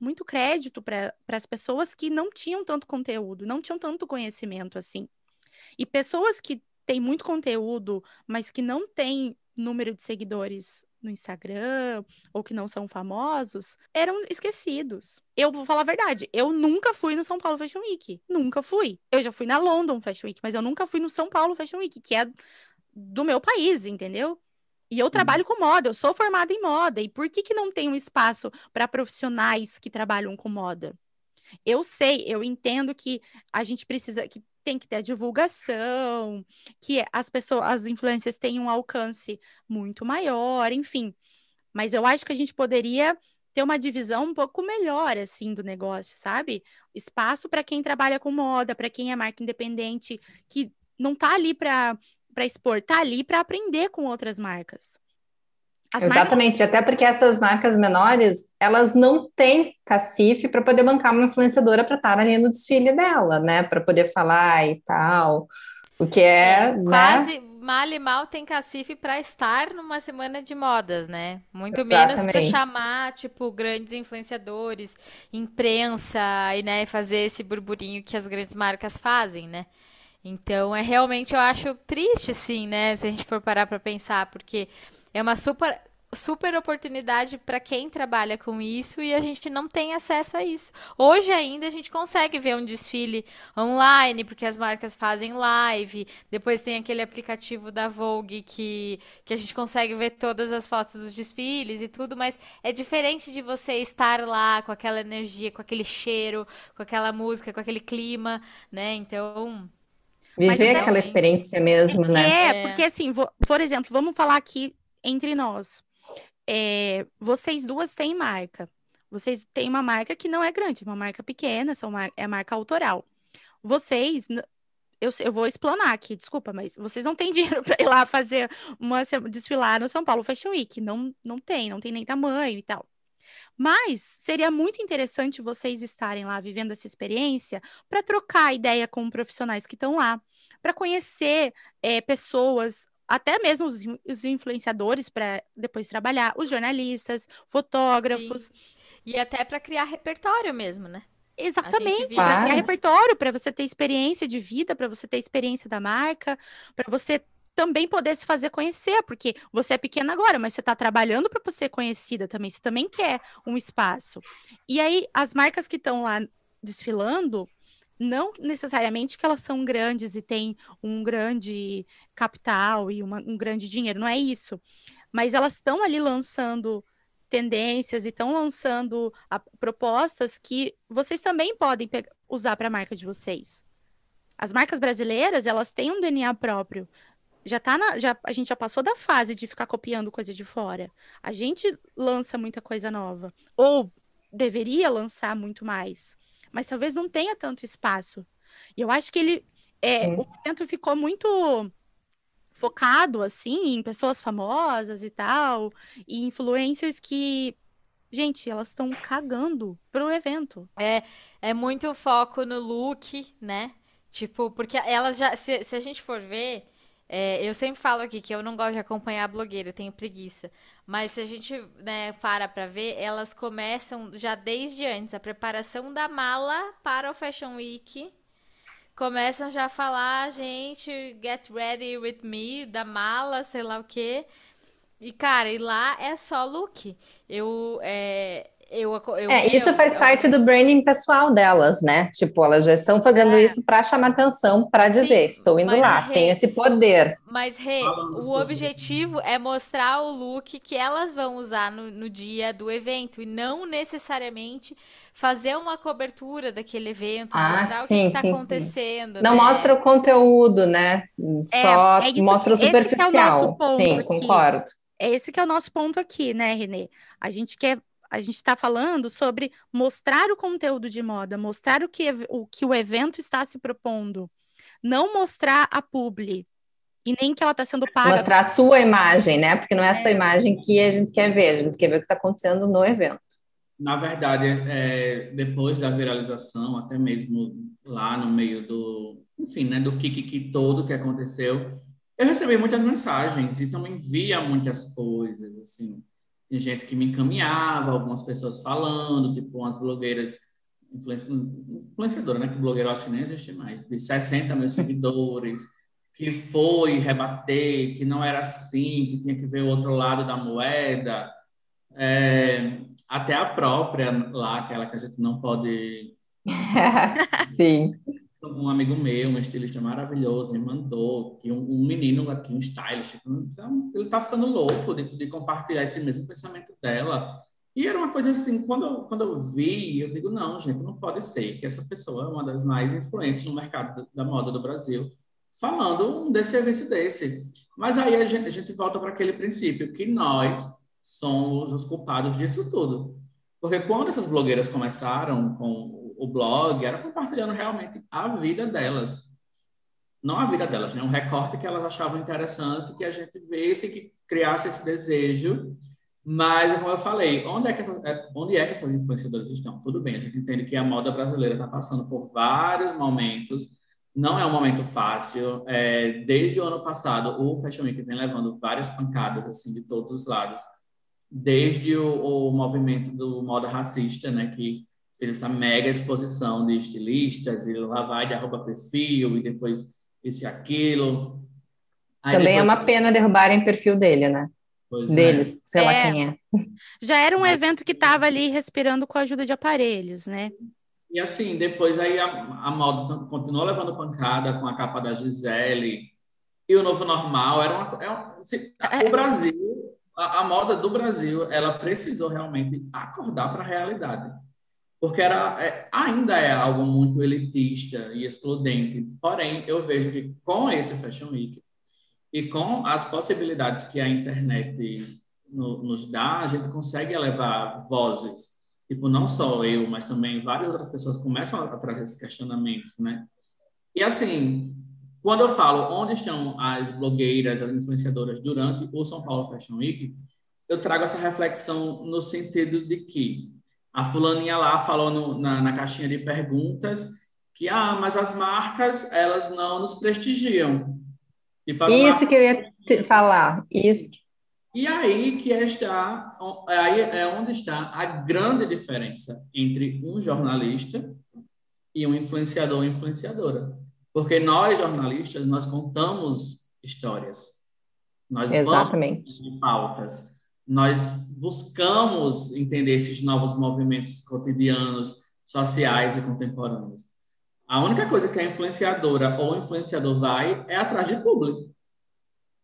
muito crédito para as pessoas que não tinham tanto conteúdo, não tinham tanto conhecimento assim. E pessoas que têm muito conteúdo, mas que não têm número de seguidores no Instagram ou que não são famosos eram esquecidos. Eu vou falar a verdade, eu nunca fui no São Paulo Fashion Week, nunca fui. Eu já fui na London Fashion Week, mas eu nunca fui no São Paulo Fashion Week, que é do meu país, entendeu? E eu trabalho com moda, eu sou formada em moda. E por que, que não tem um espaço para profissionais que trabalham com moda? Eu sei, eu entendo que a gente precisa, que tem que ter a divulgação, que as pessoas, as influências têm um alcance muito maior, enfim. Mas eu acho que a gente poderia ter uma divisão um pouco melhor assim do negócio, sabe? Espaço para quem trabalha com moda, para quem é marca independente, que não está ali para para expor, tá ali para aprender com outras marcas. As Exatamente, marcas... até porque essas marcas menores, elas não têm cacife para poder bancar uma influenciadora para estar ali no desfile dela, né? Para poder falar e tal. O que é. é né? Quase mal e mal tem cacife para estar numa semana de modas, né? Muito Exatamente. menos para chamar, tipo, grandes influenciadores, imprensa e, né, fazer esse burburinho que as grandes marcas fazem, né? Então, é realmente, eu acho triste, sim, né? Se a gente for parar para pensar, porque é uma super, super oportunidade para quem trabalha com isso e a gente não tem acesso a isso. Hoje ainda a gente consegue ver um desfile online, porque as marcas fazem live. Depois tem aquele aplicativo da Vogue que, que a gente consegue ver todas as fotos dos desfiles e tudo, mas é diferente de você estar lá com aquela energia, com aquele cheiro, com aquela música, com aquele clima, né? Então. Viver aquela experiência mesmo, né? É, é, porque assim, vou, por exemplo, vamos falar aqui entre nós. É, vocês duas têm marca. Vocês têm uma marca que não é grande, uma marca pequena, são mar é marca autoral. Vocês, eu, eu vou explanar aqui, desculpa, mas vocês não têm dinheiro para ir lá fazer uma desfilar no São Paulo Fashion Week. Não, não tem, não tem nem tamanho e tal. Mas seria muito interessante vocês estarem lá vivendo essa experiência para trocar ideia com profissionais que estão lá, para conhecer é, pessoas, até mesmo os, os influenciadores para depois trabalhar, os jornalistas, fotógrafos. Sim. E até para criar repertório mesmo, né? Exatamente, para criar repertório, para você ter experiência de vida, para você ter experiência da marca, para você também poder se fazer conhecer, porque você é pequena agora, mas você está trabalhando para ser conhecida também, você também quer um espaço. E aí, as marcas que estão lá desfilando, não necessariamente que elas são grandes e têm um grande capital e uma, um grande dinheiro, não é isso. Mas elas estão ali lançando tendências e estão lançando a, propostas que vocês também podem usar para a marca de vocês. As marcas brasileiras, elas têm um DNA próprio já tá na, já, a gente já passou da fase de ficar copiando coisa de fora. A gente lança muita coisa nova. Ou deveria lançar muito mais. Mas talvez não tenha tanto espaço. E eu acho que ele. É, o evento ficou muito focado assim em pessoas famosas e tal, e influencers que gente, elas estão cagando pro evento. É, é muito foco no look, né? Tipo, porque elas já se, se a gente for ver, é, eu sempre falo aqui que eu não gosto de acompanhar blogueira, eu tenho preguiça. Mas se a gente né, para pra ver, elas começam já desde antes, a preparação da mala para o Fashion Week. Começam já a falar, gente, get ready with me, da mala, sei lá o quê. E, cara, e lá é só look. Eu, é, eu, eu é, isso faz eu, parte eu... do branding pessoal delas, né? Tipo, elas já estão fazendo é. isso para chamar atenção, para dizer, estou indo lá, Rê, tem esse poder. Mas, Rê, o objetivo é mostrar o look que elas vão usar no, no dia do evento e não necessariamente fazer uma cobertura daquele evento, ah, mostrar sim, o que está acontecendo. Não né? mostra o conteúdo, né? É, Só é, é mostra o superficial. É o sim, aqui. concordo. É esse que é o nosso ponto aqui, né, Renê? A gente quer a gente está falando sobre mostrar o conteúdo de moda, mostrar o que, o que o evento está se propondo, não mostrar a publi. E nem que ela está sendo paga. Mostrar a sua imagem, né? Porque não é a sua é. imagem que a gente quer ver, a gente quer ver o que está acontecendo no evento. Na verdade, é, depois da viralização, até mesmo lá no meio do, enfim, né, do que todo que aconteceu, eu recebi muitas mensagens e também via muitas coisas, assim, gente que me encaminhava, algumas pessoas falando, tipo umas blogueiras, influenciadoras, né? Que blogueira acho que nem existe mais, de 60 mil seguidores, que foi rebater, que não era assim, que tinha que ver o outro lado da moeda, é, até a própria lá, aquela que a gente não pode. Sim. Um amigo meu, um estilista maravilhoso, me mandou que um, um menino aqui, um stylist, ele tá ficando louco de, de compartilhar esse mesmo pensamento dela. E era uma coisa assim, quando eu, quando eu vi, eu digo, não, gente, não pode ser que essa pessoa é uma das mais influentes no mercado da moda do Brasil, falando um desserviço desse. Mas aí a gente, a gente volta para aquele princípio, que nós somos os culpados disso tudo. Porque quando essas blogueiras começaram com o blog, era compartilhando realmente a vida delas. Não a vida delas, né? Um recorte que elas achavam interessante, que a gente visse, que criasse esse desejo mas, como eu falei, onde é, que essas, é, onde é que essas influenciadoras estão? Tudo bem, a gente entende que a moda brasileira está passando por vários momentos, não é um momento fácil. É, desde o ano passado, o Fashion Week vem levando várias pancadas assim de todos os lados, desde o, o movimento do moda racista, né, que fez essa mega exposição de estilistas, e lá vai de arroba perfil, e depois esse e aquilo. Aí Também é depois... é uma pena derrubarem o perfil dele, né? Pois é. deles, é. sei é, lá quem é. Já era um evento que estava ali respirando com a ajuda de aparelhos, né? E assim, depois aí a, a moda continuou levando pancada com a capa da Gisele e o novo normal era uma, é uma se, é. o Brasil, a, a, moda do Brasil, ela precisou realmente acordar para a realidade, porque era é, ainda é algo muito elitista e excludente. Porém, eu vejo que com esse Fashion Week e com as possibilidades que a internet no, nos dá, a gente consegue elevar vozes. Tipo, não só eu, mas também várias outras pessoas começam a trazer esses questionamentos, né? E assim, quando eu falo onde estão as blogueiras, as influenciadoras durante o São Paulo Fashion Week, eu trago essa reflexão no sentido de que a fulaninha lá falou no, na, na caixinha de perguntas que, ah, mas as marcas, elas não nos prestigiam. Isso que eu ia te falar, isso. E aí que está, aí é onde está a grande diferença entre um jornalista e um influenciador ou influenciadora. Porque nós, jornalistas, nós contamos histórias. Nós Exatamente. vamos pautas. Nós buscamos entender esses novos movimentos cotidianos, sociais e contemporâneos. A única coisa que a influenciadora ou influenciador vai é atrás de público.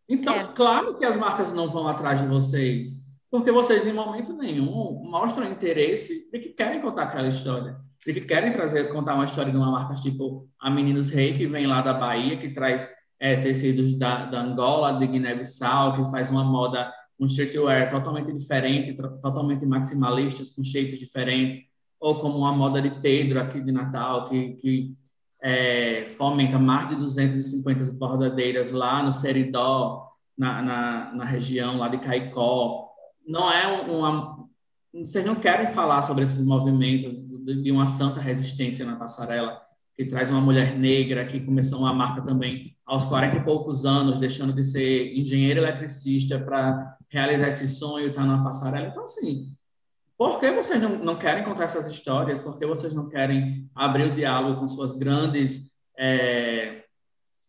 Então, é. claro que as marcas não vão atrás de vocês, porque vocês, em momento nenhum, mostram interesse de que querem contar aquela história, de que querem trazer, contar uma história de uma marca tipo a Meninos Rei, que vem lá da Bahia, que traz é, tecidos da, da Angola, de Guiné-Bissau, que faz uma moda, um streetwear totalmente diferente, totalmente maximalistas, com shapes diferentes, ou como uma moda de Pedro aqui de Natal, que, que é, fomenta mais de 250 bordadeiras lá no Seridó, na, na, na, região lá de Caicó. Não é uma... Vocês não querem falar sobre esses movimentos de uma santa resistência na passarela, que traz uma mulher negra que começou uma marca também aos 40 e poucos anos, deixando de ser engenheiro eletricista para realizar esse sonho, estar tá na passarela. Então, assim, por que vocês não, não querem contar essas histórias? Por que vocês não querem abrir o diálogo com suas grandes, é,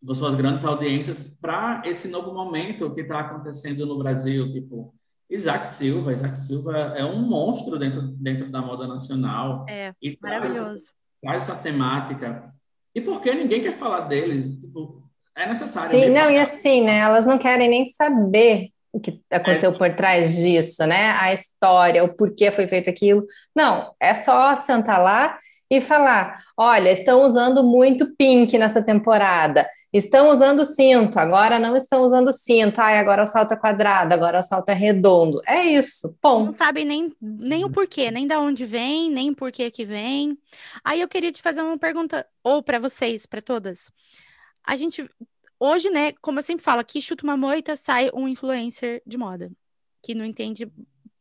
com suas grandes audiências para esse novo momento que está acontecendo no Brasil? Tipo, Isaac Silva. Isaac Silva é um monstro dentro, dentro da moda nacional. É, maravilhoso. Traz essa temática. E por que ninguém quer falar deles? Tipo, é necessário. Sim, não, e assim, né? Elas não querem nem saber o que aconteceu é. por trás disso, né? A história, o porquê foi feito aquilo. Não, é só sentar lá e falar: olha, estão usando muito pink nessa temporada, estão usando cinto, agora não estão usando cinto, ai, agora o salto é quadrado, agora o salto é redondo. É isso, ponto. Não sabe nem, nem o porquê, nem da onde vem, nem o porquê que vem. Aí eu queria te fazer uma pergunta, ou para vocês, para todas. A gente Hoje, né, como eu sempre falo, aqui chuta uma moita, sai um influencer de moda, que não entende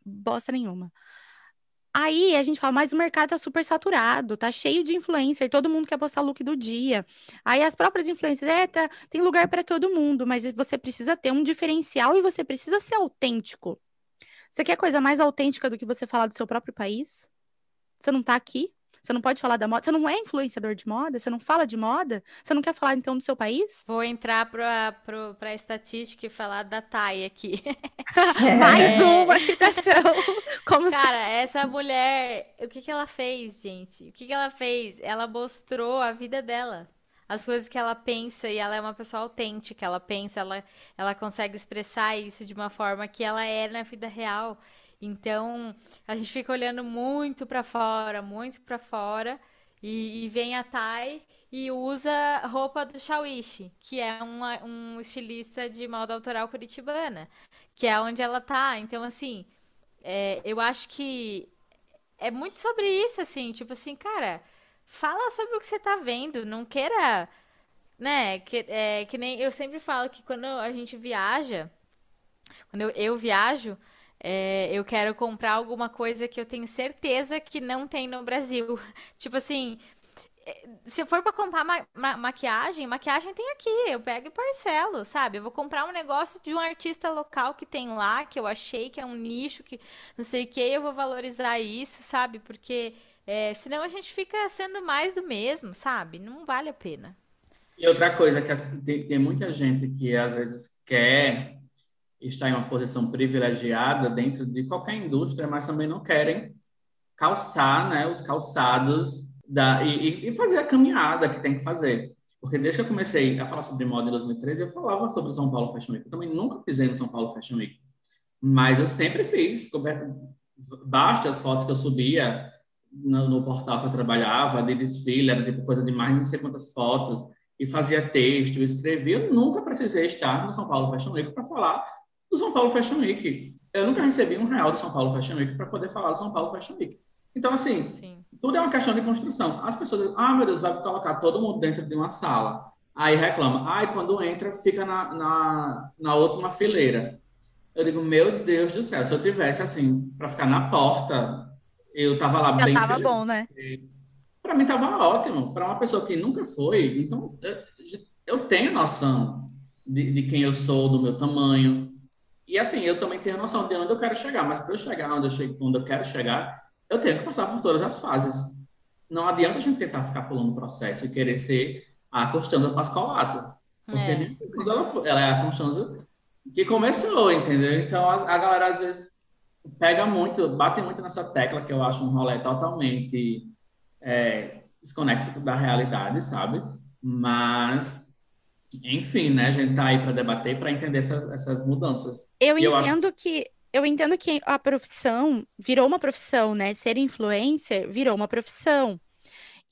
bosta nenhuma. Aí a gente fala, mas o mercado tá super saturado, tá cheio de influencer, todo mundo quer postar look do dia. Aí as próprias influencers, é, tá, tem lugar para todo mundo, mas você precisa ter um diferencial e você precisa ser autêntico. Você quer coisa mais autêntica do que você falar do seu próprio país? Você não tá aqui? Você não pode falar da moda? Você não é influenciador de moda? Você não fala de moda? Você não quer falar então do seu país? Vou entrar para a estatística e falar da Thay aqui. Mais é... uma citação. Como Cara, se... essa mulher, o que, que ela fez, gente? O que, que ela fez? Ela mostrou a vida dela as coisas que ela pensa e ela é uma pessoa autêntica, ela pensa, ela, ela consegue expressar isso de uma forma que ela é na vida real. Então, a gente fica olhando muito para fora, muito para fora, e, e, vem a Thay e usa roupa do Shawishi, que é uma, um estilista de moda autoral curitibana, que é onde ela tá. Então, assim, é, eu acho que é muito sobre isso, assim, tipo assim, cara fala sobre o que você tá vendo, não queira, né, que, é, que nem eu sempre falo que quando a gente viaja, quando eu, eu viajo, é, eu quero comprar alguma coisa que eu tenho certeza que não tem no Brasil. Tipo assim, é, se for para comprar ma ma maquiagem, maquiagem tem aqui, eu pego e parcelo, sabe? Eu vou comprar um negócio de um artista local que tem lá, que eu achei que é um nicho, que não sei o que, eu vou valorizar isso, sabe? Porque é, senão a gente fica sendo mais do mesmo, sabe? Não vale a pena. E outra coisa, que tem, tem muita gente que às vezes quer estar em uma posição privilegiada dentro de qualquer indústria, mas também não querem calçar né, os calçados da, e, e fazer a caminhada que tem que fazer. Porque desde que eu comecei a falar sobre moda em 2013, eu falava sobre São Paulo Fashion Week. Eu também nunca pisei no São Paulo Fashion Week. Mas eu sempre fiz, basta as fotos que eu subia no, no, portal que eu trabalhava, de desfile, era tipo coisa de mais de não sei quantas fotos, e fazia texto, escrevia. Eu nunca precisei estar no São Paulo Fashion Week para falar do São Paulo Fashion Week. Eu nunca recebi um real do São Paulo Fashion Week para poder falar do São Paulo Fashion Week. Então, assim, Sim. tudo é uma questão de construção. As pessoas dizem, ah, meu Deus, vai colocar todo mundo dentro de uma sala. Aí reclama, ah, e quando entra, fica na, na, na última fileira. Eu digo, meu Deus do céu, se eu tivesse, assim, para ficar na porta, eu estava lá Já bem tava feliz. bom, né? Para mim estava ótimo. Para uma pessoa que nunca foi, então eu tenho noção de, de, quem eu sou, do meu tamanho. E assim, eu também tenho noção de onde eu quero chegar. Mas para eu chegar onde eu, chego, onde eu quero chegar, eu tenho que passar por todas as fases. Não adianta a gente tentar ficar pulando o processo e querer ser a Constanza Pascolato. Porque é. ela, ela é a Constanza que começou, entendeu? Então a, a galera às vezes pega muito, bate muito nessa tecla que eu acho um rolê totalmente é, desconexo da realidade, sabe? Mas, enfim, né? A gente tá aí para debater, para entender essas, essas mudanças. Eu e entendo eu acho... que eu entendo que a profissão virou uma profissão, né? Ser influencer virou uma profissão.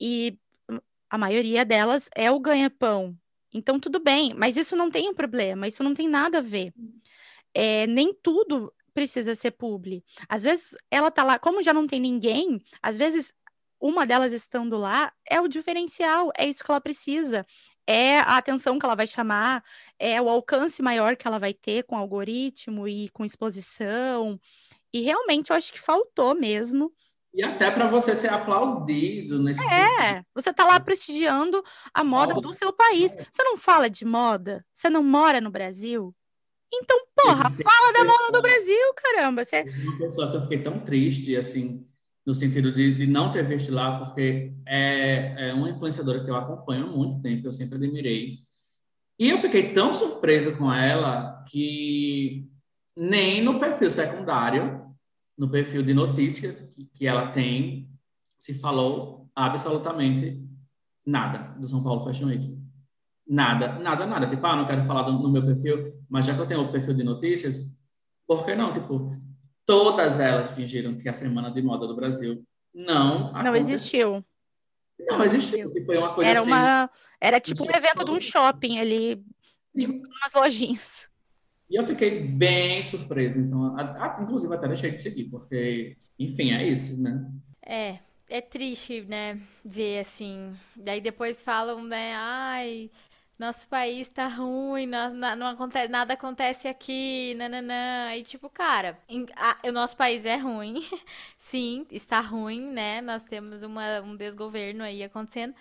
E a maioria delas é o ganha-pão. Então, tudo bem, mas isso não tem um problema, isso não tem nada a ver. É, nem tudo precisa ser publi. Às vezes ela tá lá, como já não tem ninguém, às vezes uma delas estando lá é o diferencial, é isso que ela precisa. É a atenção que ela vai chamar, é o alcance maior que ela vai ter com algoritmo e com exposição. E realmente eu acho que faltou mesmo. E até para você ser aplaudido nesse É, sentido. você tá lá prestigiando a moda do seu país. Você não fala de moda? Você não mora no Brasil? Então, porra, fala da moda do Brasil, caramba. Você... Uma pessoa que eu fiquei tão triste, assim, no sentido de, de não ter visto lá, porque é, é uma influenciadora que eu acompanho há muito tempo, eu sempre admirei. E eu fiquei tão surpreso com ela que nem no perfil secundário, no perfil de notícias que, que ela tem, se falou absolutamente nada do São Paulo Fashion Week. Nada, nada, nada. Tipo, ah, não quero falar no meu perfil, mas já que eu tenho o perfil de notícias, por que não? Tipo, todas elas fingiram que a Semana de Moda do Brasil não Não existiu. Não existiu. Foi uma coisa era assim, uma Era tipo um evento de um shopping ali, de umas lojinhas. E eu fiquei bem surpreso. Então, a, a, inclusive, até deixei de seguir, porque, enfim, é isso, né? É, é triste, né? Ver assim. Daí depois falam, né? Ai nosso país tá ruim, não, não acontece, nada acontece aqui, nananã. E tipo, cara, em, a, o nosso país é ruim, sim, está ruim, né? Nós temos uma, um desgoverno aí acontecendo.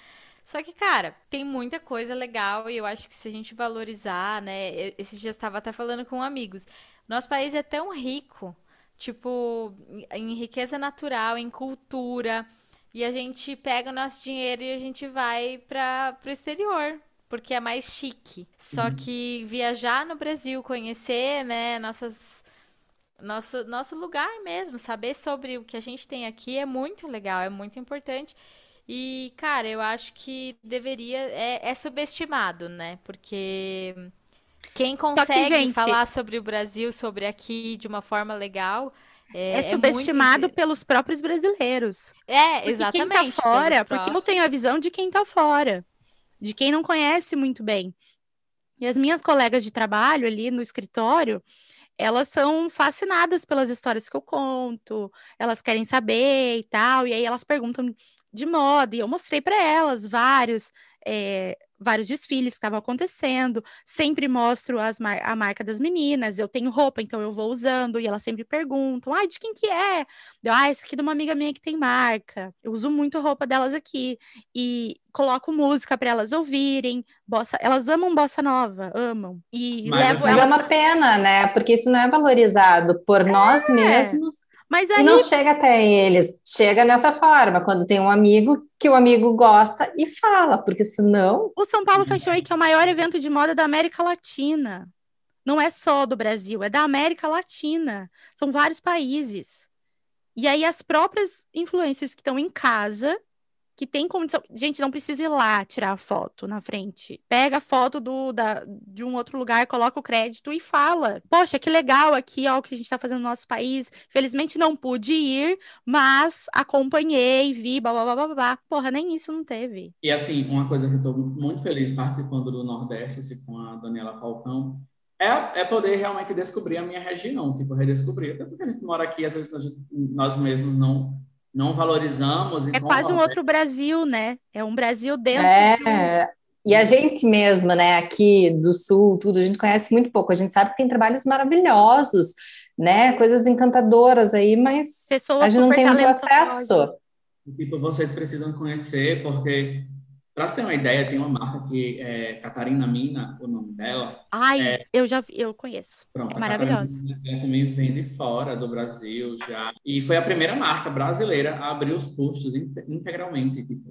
Só que, cara, tem muita coisa legal e eu acho que se a gente valorizar, né? Esses dias estava até falando com amigos. Nosso país é tão rico, tipo, em riqueza natural, em cultura, e a gente pega o nosso dinheiro e a gente vai para o exterior, porque é mais chique. Só uhum. que viajar no Brasil, conhecer, né, nossas nosso nosso lugar mesmo, saber sobre o que a gente tem aqui é muito legal, é muito importante. E, cara, eu acho que deveria. É, é subestimado, né? Porque quem consegue que, gente, falar sobre o Brasil, sobre aqui de uma forma legal. É, é, subestimado é muito... pelos próprios brasileiros. É, porque exatamente. Quem tá fora, porque eu tenho a visão de quem tá fora, de quem não conhece muito bem. E as minhas colegas de trabalho ali no escritório, elas são fascinadas pelas histórias que eu conto, elas querem saber e tal, e aí elas perguntam de moda, e eu mostrei para elas vários, é, vários desfiles que estavam acontecendo, sempre mostro as mar a marca das meninas, eu tenho roupa, então eu vou usando, e elas sempre perguntam, ai, de quem que é? Eu, ah, esse aqui é de uma amiga minha que tem marca, eu uso muito roupa delas aqui, e coloco música para elas ouvirem, bossa, elas amam bossa nova, amam, e Mas levo elas... é uma pena, né, porque isso não é valorizado por é. nós mesmos, mas aí... E não chega até eles, chega nessa forma, quando tem um amigo que o amigo gosta e fala, porque senão. O São Paulo Fashion Week é o maior evento de moda da América Latina. Não é só do Brasil, é da América Latina. São vários países. E aí as próprias influências que estão em casa que tem condição. Gente, não precisa ir lá tirar a foto na frente. Pega a foto do, da, de um outro lugar, coloca o crédito e fala. Poxa, que legal aqui, ó, o que a gente está fazendo no nosso país. Felizmente não pude ir, mas acompanhei, vi, blá, blá, blá, blá, Porra, nem isso não teve. E assim, uma coisa que eu estou muito feliz participando do Nordeste, assim, com a Daniela Falcão, é, é poder realmente descobrir a minha região, tipo, redescobrir. Até porque a gente mora aqui, às vezes nós mesmos não não valorizamos. É quase um outro Brasil, né? É um Brasil dentro. É, e a gente mesma, né, aqui do Sul, tudo, a gente conhece muito pouco. A gente sabe que tem trabalhos maravilhosos, né? Coisas encantadoras aí, mas Pessoas a gente não tem muito acesso. Tipo, vocês precisam conhecer, porque para você ter uma ideia, tem uma marca que é Catarina Mina, o nome dela. Ai, é... eu já vi, eu conheço. Pronto, é maravilhosa. Ela também vende fora do Brasil já. E foi a primeira marca brasileira a abrir os custos integralmente. Tipo,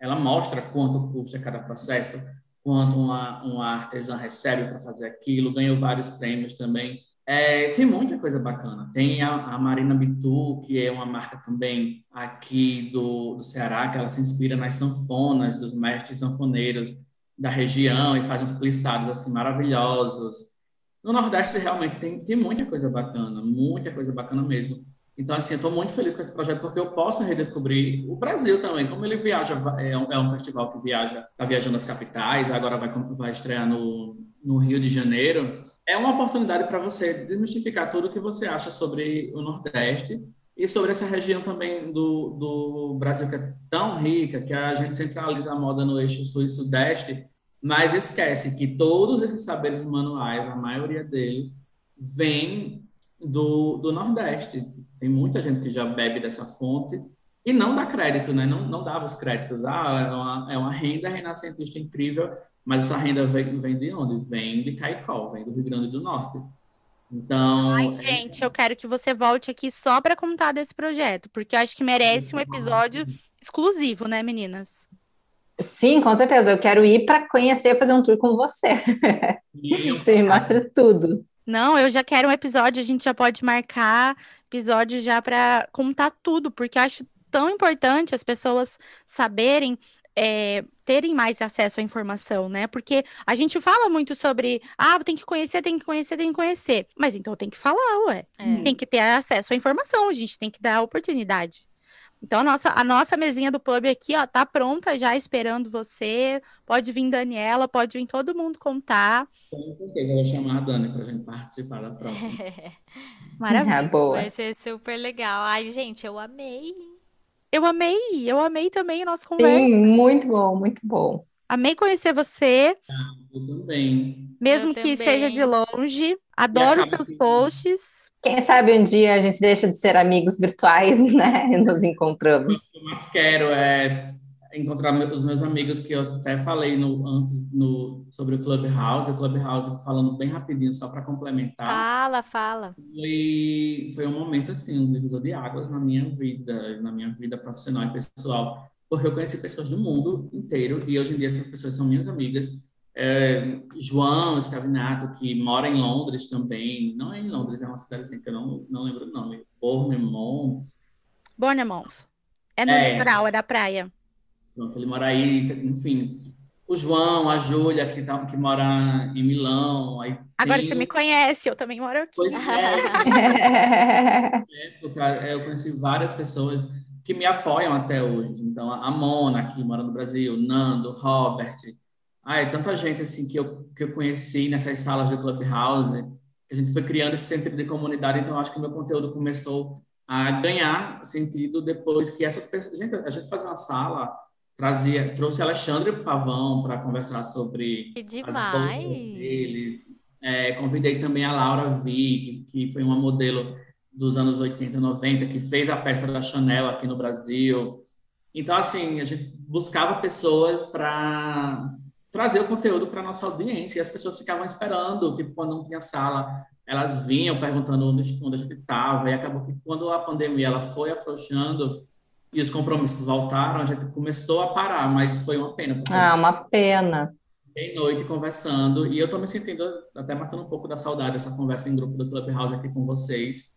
ela mostra quanto custa cada processo, quanto uma, uma artesã recebe para fazer aquilo, ganhou vários prêmios também. É, tem muita coisa bacana. Tem a, a, Marina Bitu, que é uma marca também aqui do, do Ceará, que ela se inspira nas sanfonas dos mestres sanfoneiros da região e faz uns plissados assim maravilhosos. No Nordeste realmente tem, tem muita coisa bacana, muita coisa bacana mesmo. Então, assim, eu estou muito feliz com esse projeto porque eu posso redescobrir o Brasil também. Como ele viaja, é um, é um festival que viaja, está viajando as capitais, agora vai, vai estrear no, no Rio de Janeiro é uma oportunidade para você desmistificar tudo o que você acha sobre o Nordeste e sobre essa região também do, do Brasil que é tão rica, que a gente centraliza a moda no eixo sul e sudeste, mas esquece que todos esses saberes manuais, a maioria deles, vem do, do Nordeste. Tem muita gente que já bebe dessa fonte e não dá crédito, né? não, não dava os créditos. Ah, é uma, é uma renda renascentista incrível, mas essa renda vem, vem de onde? Vem de Caicó, vem do Rio Grande do Norte. Então. Ai, gente, eu quero que você volte aqui só para contar desse projeto, porque eu acho que merece um episódio exclusivo, né, meninas? Sim, com certeza. Eu quero ir para conhecer, fazer um tour com você. você me mostra tudo. Não, eu já quero um episódio, a gente já pode marcar episódio já para contar tudo, porque eu acho tão importante as pessoas saberem é, terem mais acesso à informação, né? Porque a gente fala muito sobre, ah, tem que conhecer, tem que conhecer, tem que conhecer. Mas então tem que falar, ué. É. Tem que ter acesso à informação, a gente tem que dar a oportunidade. Então, a nossa, a nossa mesinha do pub aqui, ó, tá pronta já esperando você. Pode vir Daniela, pode vir todo mundo contar. Com certeza, eu vou chamar a Dani pra gente participar da próxima. Maravilha. É, boa. Vai ser super legal. Ai, gente, eu amei. Eu amei, eu amei também a nossa conversa. Sim, muito bom, muito bom. Amei conhecer você. Ah, eu também. Mesmo Eu que também. seja de longe. Adoro os seus posts. Quem sabe um dia a gente deixa de ser amigos virtuais, né? E nos encontramos. Mais quero é encontrar os meus amigos que eu até falei no, antes no, sobre o Clubhouse, o Clubhouse falando bem rapidinho só para complementar. Fala, fala. Foi, foi um momento assim, um divisor de águas na minha vida, na minha vida profissional e pessoal, porque eu conheci pessoas do mundo inteiro e hoje em dia essas pessoas são minhas amigas. É, João Scavinato, que mora em Londres também, não é em Londres, é uma cidade assim, que eu não, não lembro o nome, Bournemouth. Bournemouth. É no é, litoral, é da praia. Pronto, ele mora aí, enfim. O João, a Júlia, que, tá, que mora em Milão. Aí Agora tem... você me conhece, eu também moro aqui. Pois é. é, eu conheci várias pessoas que me apoiam até hoje. Então, a Mona, que mora no Brasil, Nando, Robert. Ai, tanta gente assim que eu, que eu conheci nessas salas de Clubhouse. A gente foi criando esse sentido de comunidade, então acho que meu conteúdo começou a ganhar sentido depois que essas pessoas. Gente, a gente faz uma sala trazia, trouxe Alexandre Pavão para conversar sobre as dele. É, convidei também a Laura Vi, que, que foi uma modelo dos anos 80 90, que fez a peça da Chanel aqui no Brasil. Então, assim, a gente buscava pessoas para trazer o conteúdo para nossa audiência, e as pessoas ficavam esperando, tipo, quando não tinha sala, elas vinham perguntando onde, onde a gente estava, e acabou que quando a pandemia ela foi afrouxando, e os compromissos voltaram, a gente começou a parar, mas foi uma pena. Ah, uma pena. Em noite conversando, e eu estou me sentindo até matando um pouco da saudade dessa conversa em grupo do Clubhouse aqui com vocês.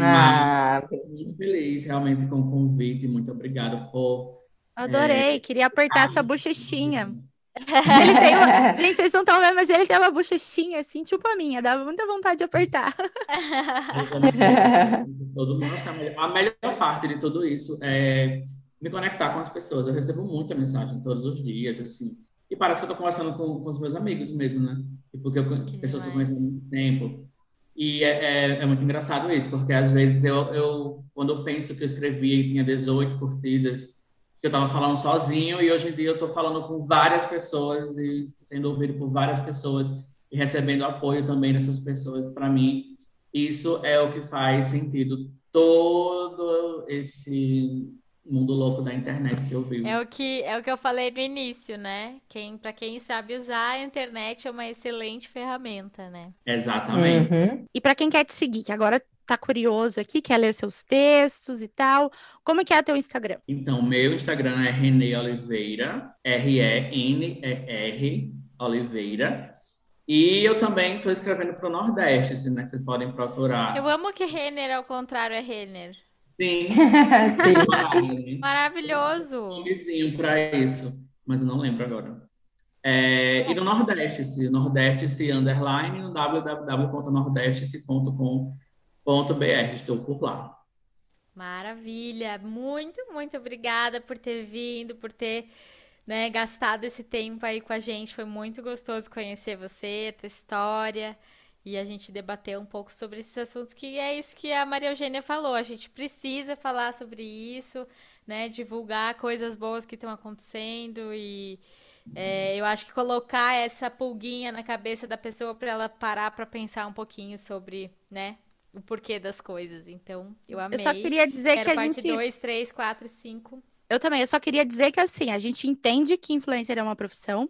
Ah, muito feliz realmente com o convite, muito obrigado por. Adorei, é... queria apertar essa bochechinha. Ele tem uma... Gente, vocês não estão vendo, mas ele tem uma bochechinha assim, tipo a minha, dava muita vontade de apertar. Todo mundo, a melhor parte de tudo isso é me conectar com as pessoas. Eu recebo muita mensagem todos os dias, assim. E parece que eu estou conversando com, com os meus amigos mesmo, né? Porque eu, que pessoas que eu conheço há muito tempo. E é, é, é, muito engraçado isso, porque às vezes eu, eu, quando eu penso que eu escrevi e tinha 18 curtidas, eu estava falando sozinho e hoje em dia eu estou falando com várias pessoas e sendo ouvido por várias pessoas e recebendo apoio também dessas pessoas. Para mim, isso é o que faz sentido todo esse mundo louco da internet que eu vivo. É o que é o que eu falei no início, né? Quem para quem sabe usar a internet é uma excelente ferramenta, né? Exatamente. Uhum. E para quem quer te seguir, que agora tá curioso aqui, quer ler seus textos e tal, como que é teu Instagram? Então, meu Instagram é Renê Oliveira, R-E-N-E-R Oliveira. E eu também estou escrevendo para o Nordeste, assim, né? Vocês podem procurar. Eu amo que Renner, ao contrário, é Renner. Sim. Sim. Maravilhoso. vizinho para isso, mas eu não lembro agora. É, e no Nordeste, se Nordeste, se underline, no www.nordeste.com br Estou por lá. Maravilha! Muito, muito obrigada por ter vindo, por ter né, gastado esse tempo aí com a gente. Foi muito gostoso conhecer você, tua história e a gente debater um pouco sobre esses assuntos, que é isso que a Maria Eugênia falou. A gente precisa falar sobre isso, né? Divulgar coisas boas que estão acontecendo e é, eu acho que colocar essa pulguinha na cabeça da pessoa para ela parar para pensar um pouquinho sobre, né? O porquê das coisas. Então, eu amei. Eu só queria dizer Quero que a parte gente. 2, 3, 4, 5. Eu também, eu só queria dizer que assim, a gente entende que influencer é uma profissão,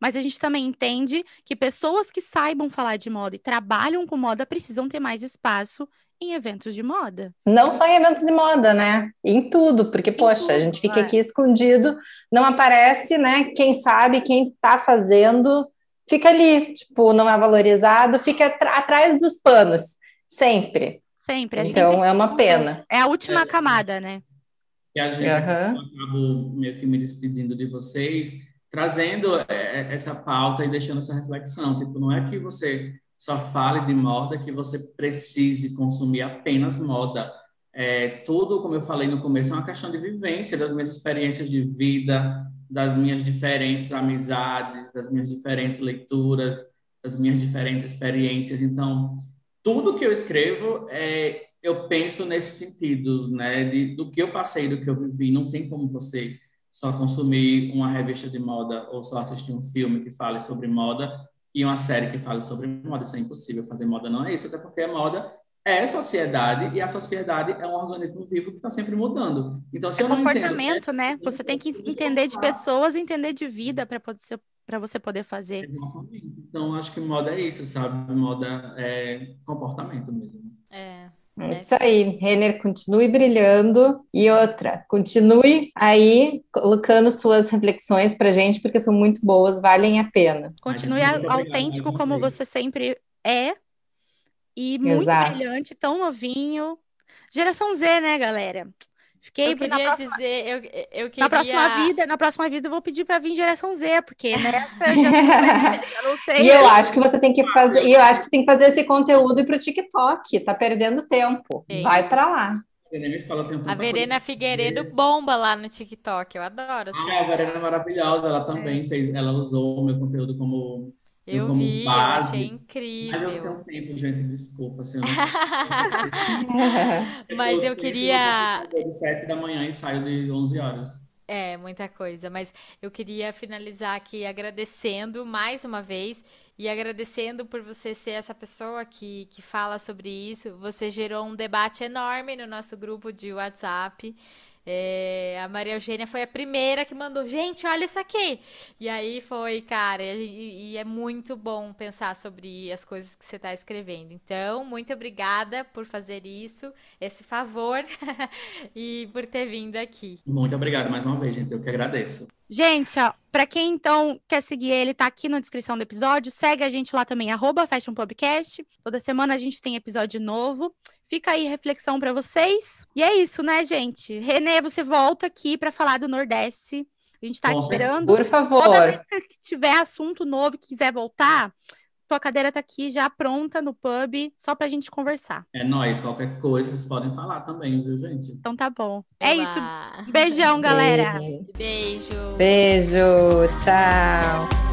mas a gente também entende que pessoas que saibam falar de moda e trabalham com moda precisam ter mais espaço em eventos de moda. Não só em eventos de moda, né? Em tudo, porque, em poxa, tudo, a gente fica é. aqui escondido, não aparece, né? Quem sabe, quem tá fazendo, fica ali, tipo, não é valorizado, fica atrás dos panos. Sempre. Sempre. É então sempre... é uma pena. É a última é, camada, né? E a gente uhum. acabo meio que me despedindo de vocês, trazendo é, é, essa pauta e deixando essa reflexão. Tipo, não é que você só fale de moda, que você precise consumir apenas moda. É, tudo, como eu falei no começo, é uma questão de vivência, das minhas experiências de vida, das minhas diferentes amizades, das minhas diferentes leituras, das minhas diferentes experiências. Então, tudo que eu escrevo, é, eu penso nesse sentido, né? De, do que eu passei, do que eu vivi. Não tem como você só consumir uma revista de moda ou só assistir um filme que fale sobre moda e uma série que fale sobre moda. Isso é impossível. Fazer moda não é isso, até porque a moda é sociedade e a sociedade é um organismo vivo que está sempre mudando. Então, se é eu não comportamento, entendo, né? Você tem que entender de pessoas, entender de vida para poder para você poder fazer. Então, acho que moda é isso, sabe? Moda é comportamento mesmo. É. É isso aí, Renner, continue brilhando. E outra, continue aí colocando suas reflexões para gente, porque são muito boas, valem a pena. Continue autêntico como você sempre é. E muito Exato. brilhante, tão novinho. Geração Z, né, galera? Fiquei eu queria próxima... dizer, eu, eu queria... Na próxima vida, na próxima vida eu vou pedir para vir geração Z, porque nessa eu já eu não sei. E eu acho que você tem que fazer, e eu acho que você tem que fazer esse conteúdo para o TikTok, tá perdendo tempo. Sim. Vai para lá. A Verena Figueiredo bomba lá no TikTok, eu adoro. Ah, a Verena é maravilhosa, ela também é. fez, ela usou o meu conteúdo como eu vi, base, eu achei incrível. Mas eu tenho tempo, gente, desculpa. Assim, eu mas eu, eu queria. De 7 da manhã e saio de 11 horas. É, muita coisa, mas eu queria finalizar aqui agradecendo mais uma vez e agradecendo por você ser essa pessoa que, que fala sobre isso. Você gerou um debate enorme no nosso grupo de WhatsApp. É, a Maria Eugênia foi a primeira que mandou, gente, olha isso aqui. E aí foi, cara, e, e é muito bom pensar sobre as coisas que você está escrevendo. Então, muito obrigada por fazer isso, esse favor, e por ter vindo aqui. Muito obrigado mais uma vez, gente. Eu que agradeço. Gente, ó, para quem então quer seguir ele, tá aqui na descrição do episódio. Segue a gente lá também, arroba Fashion Podcast. Toda semana a gente tem episódio novo. Fica aí reflexão para vocês. E é isso, né, gente? Renê, você volta aqui para falar do Nordeste. A gente tá te esperando. Por favor. Toda vez que tiver assunto novo que quiser voltar, tua cadeira tá aqui já pronta no pub, só pra gente conversar. É nóis, qualquer coisa vocês podem falar também, viu, gente? Então tá bom. É Olá. isso. Beijão, galera. Beijo. Beijo. Tchau.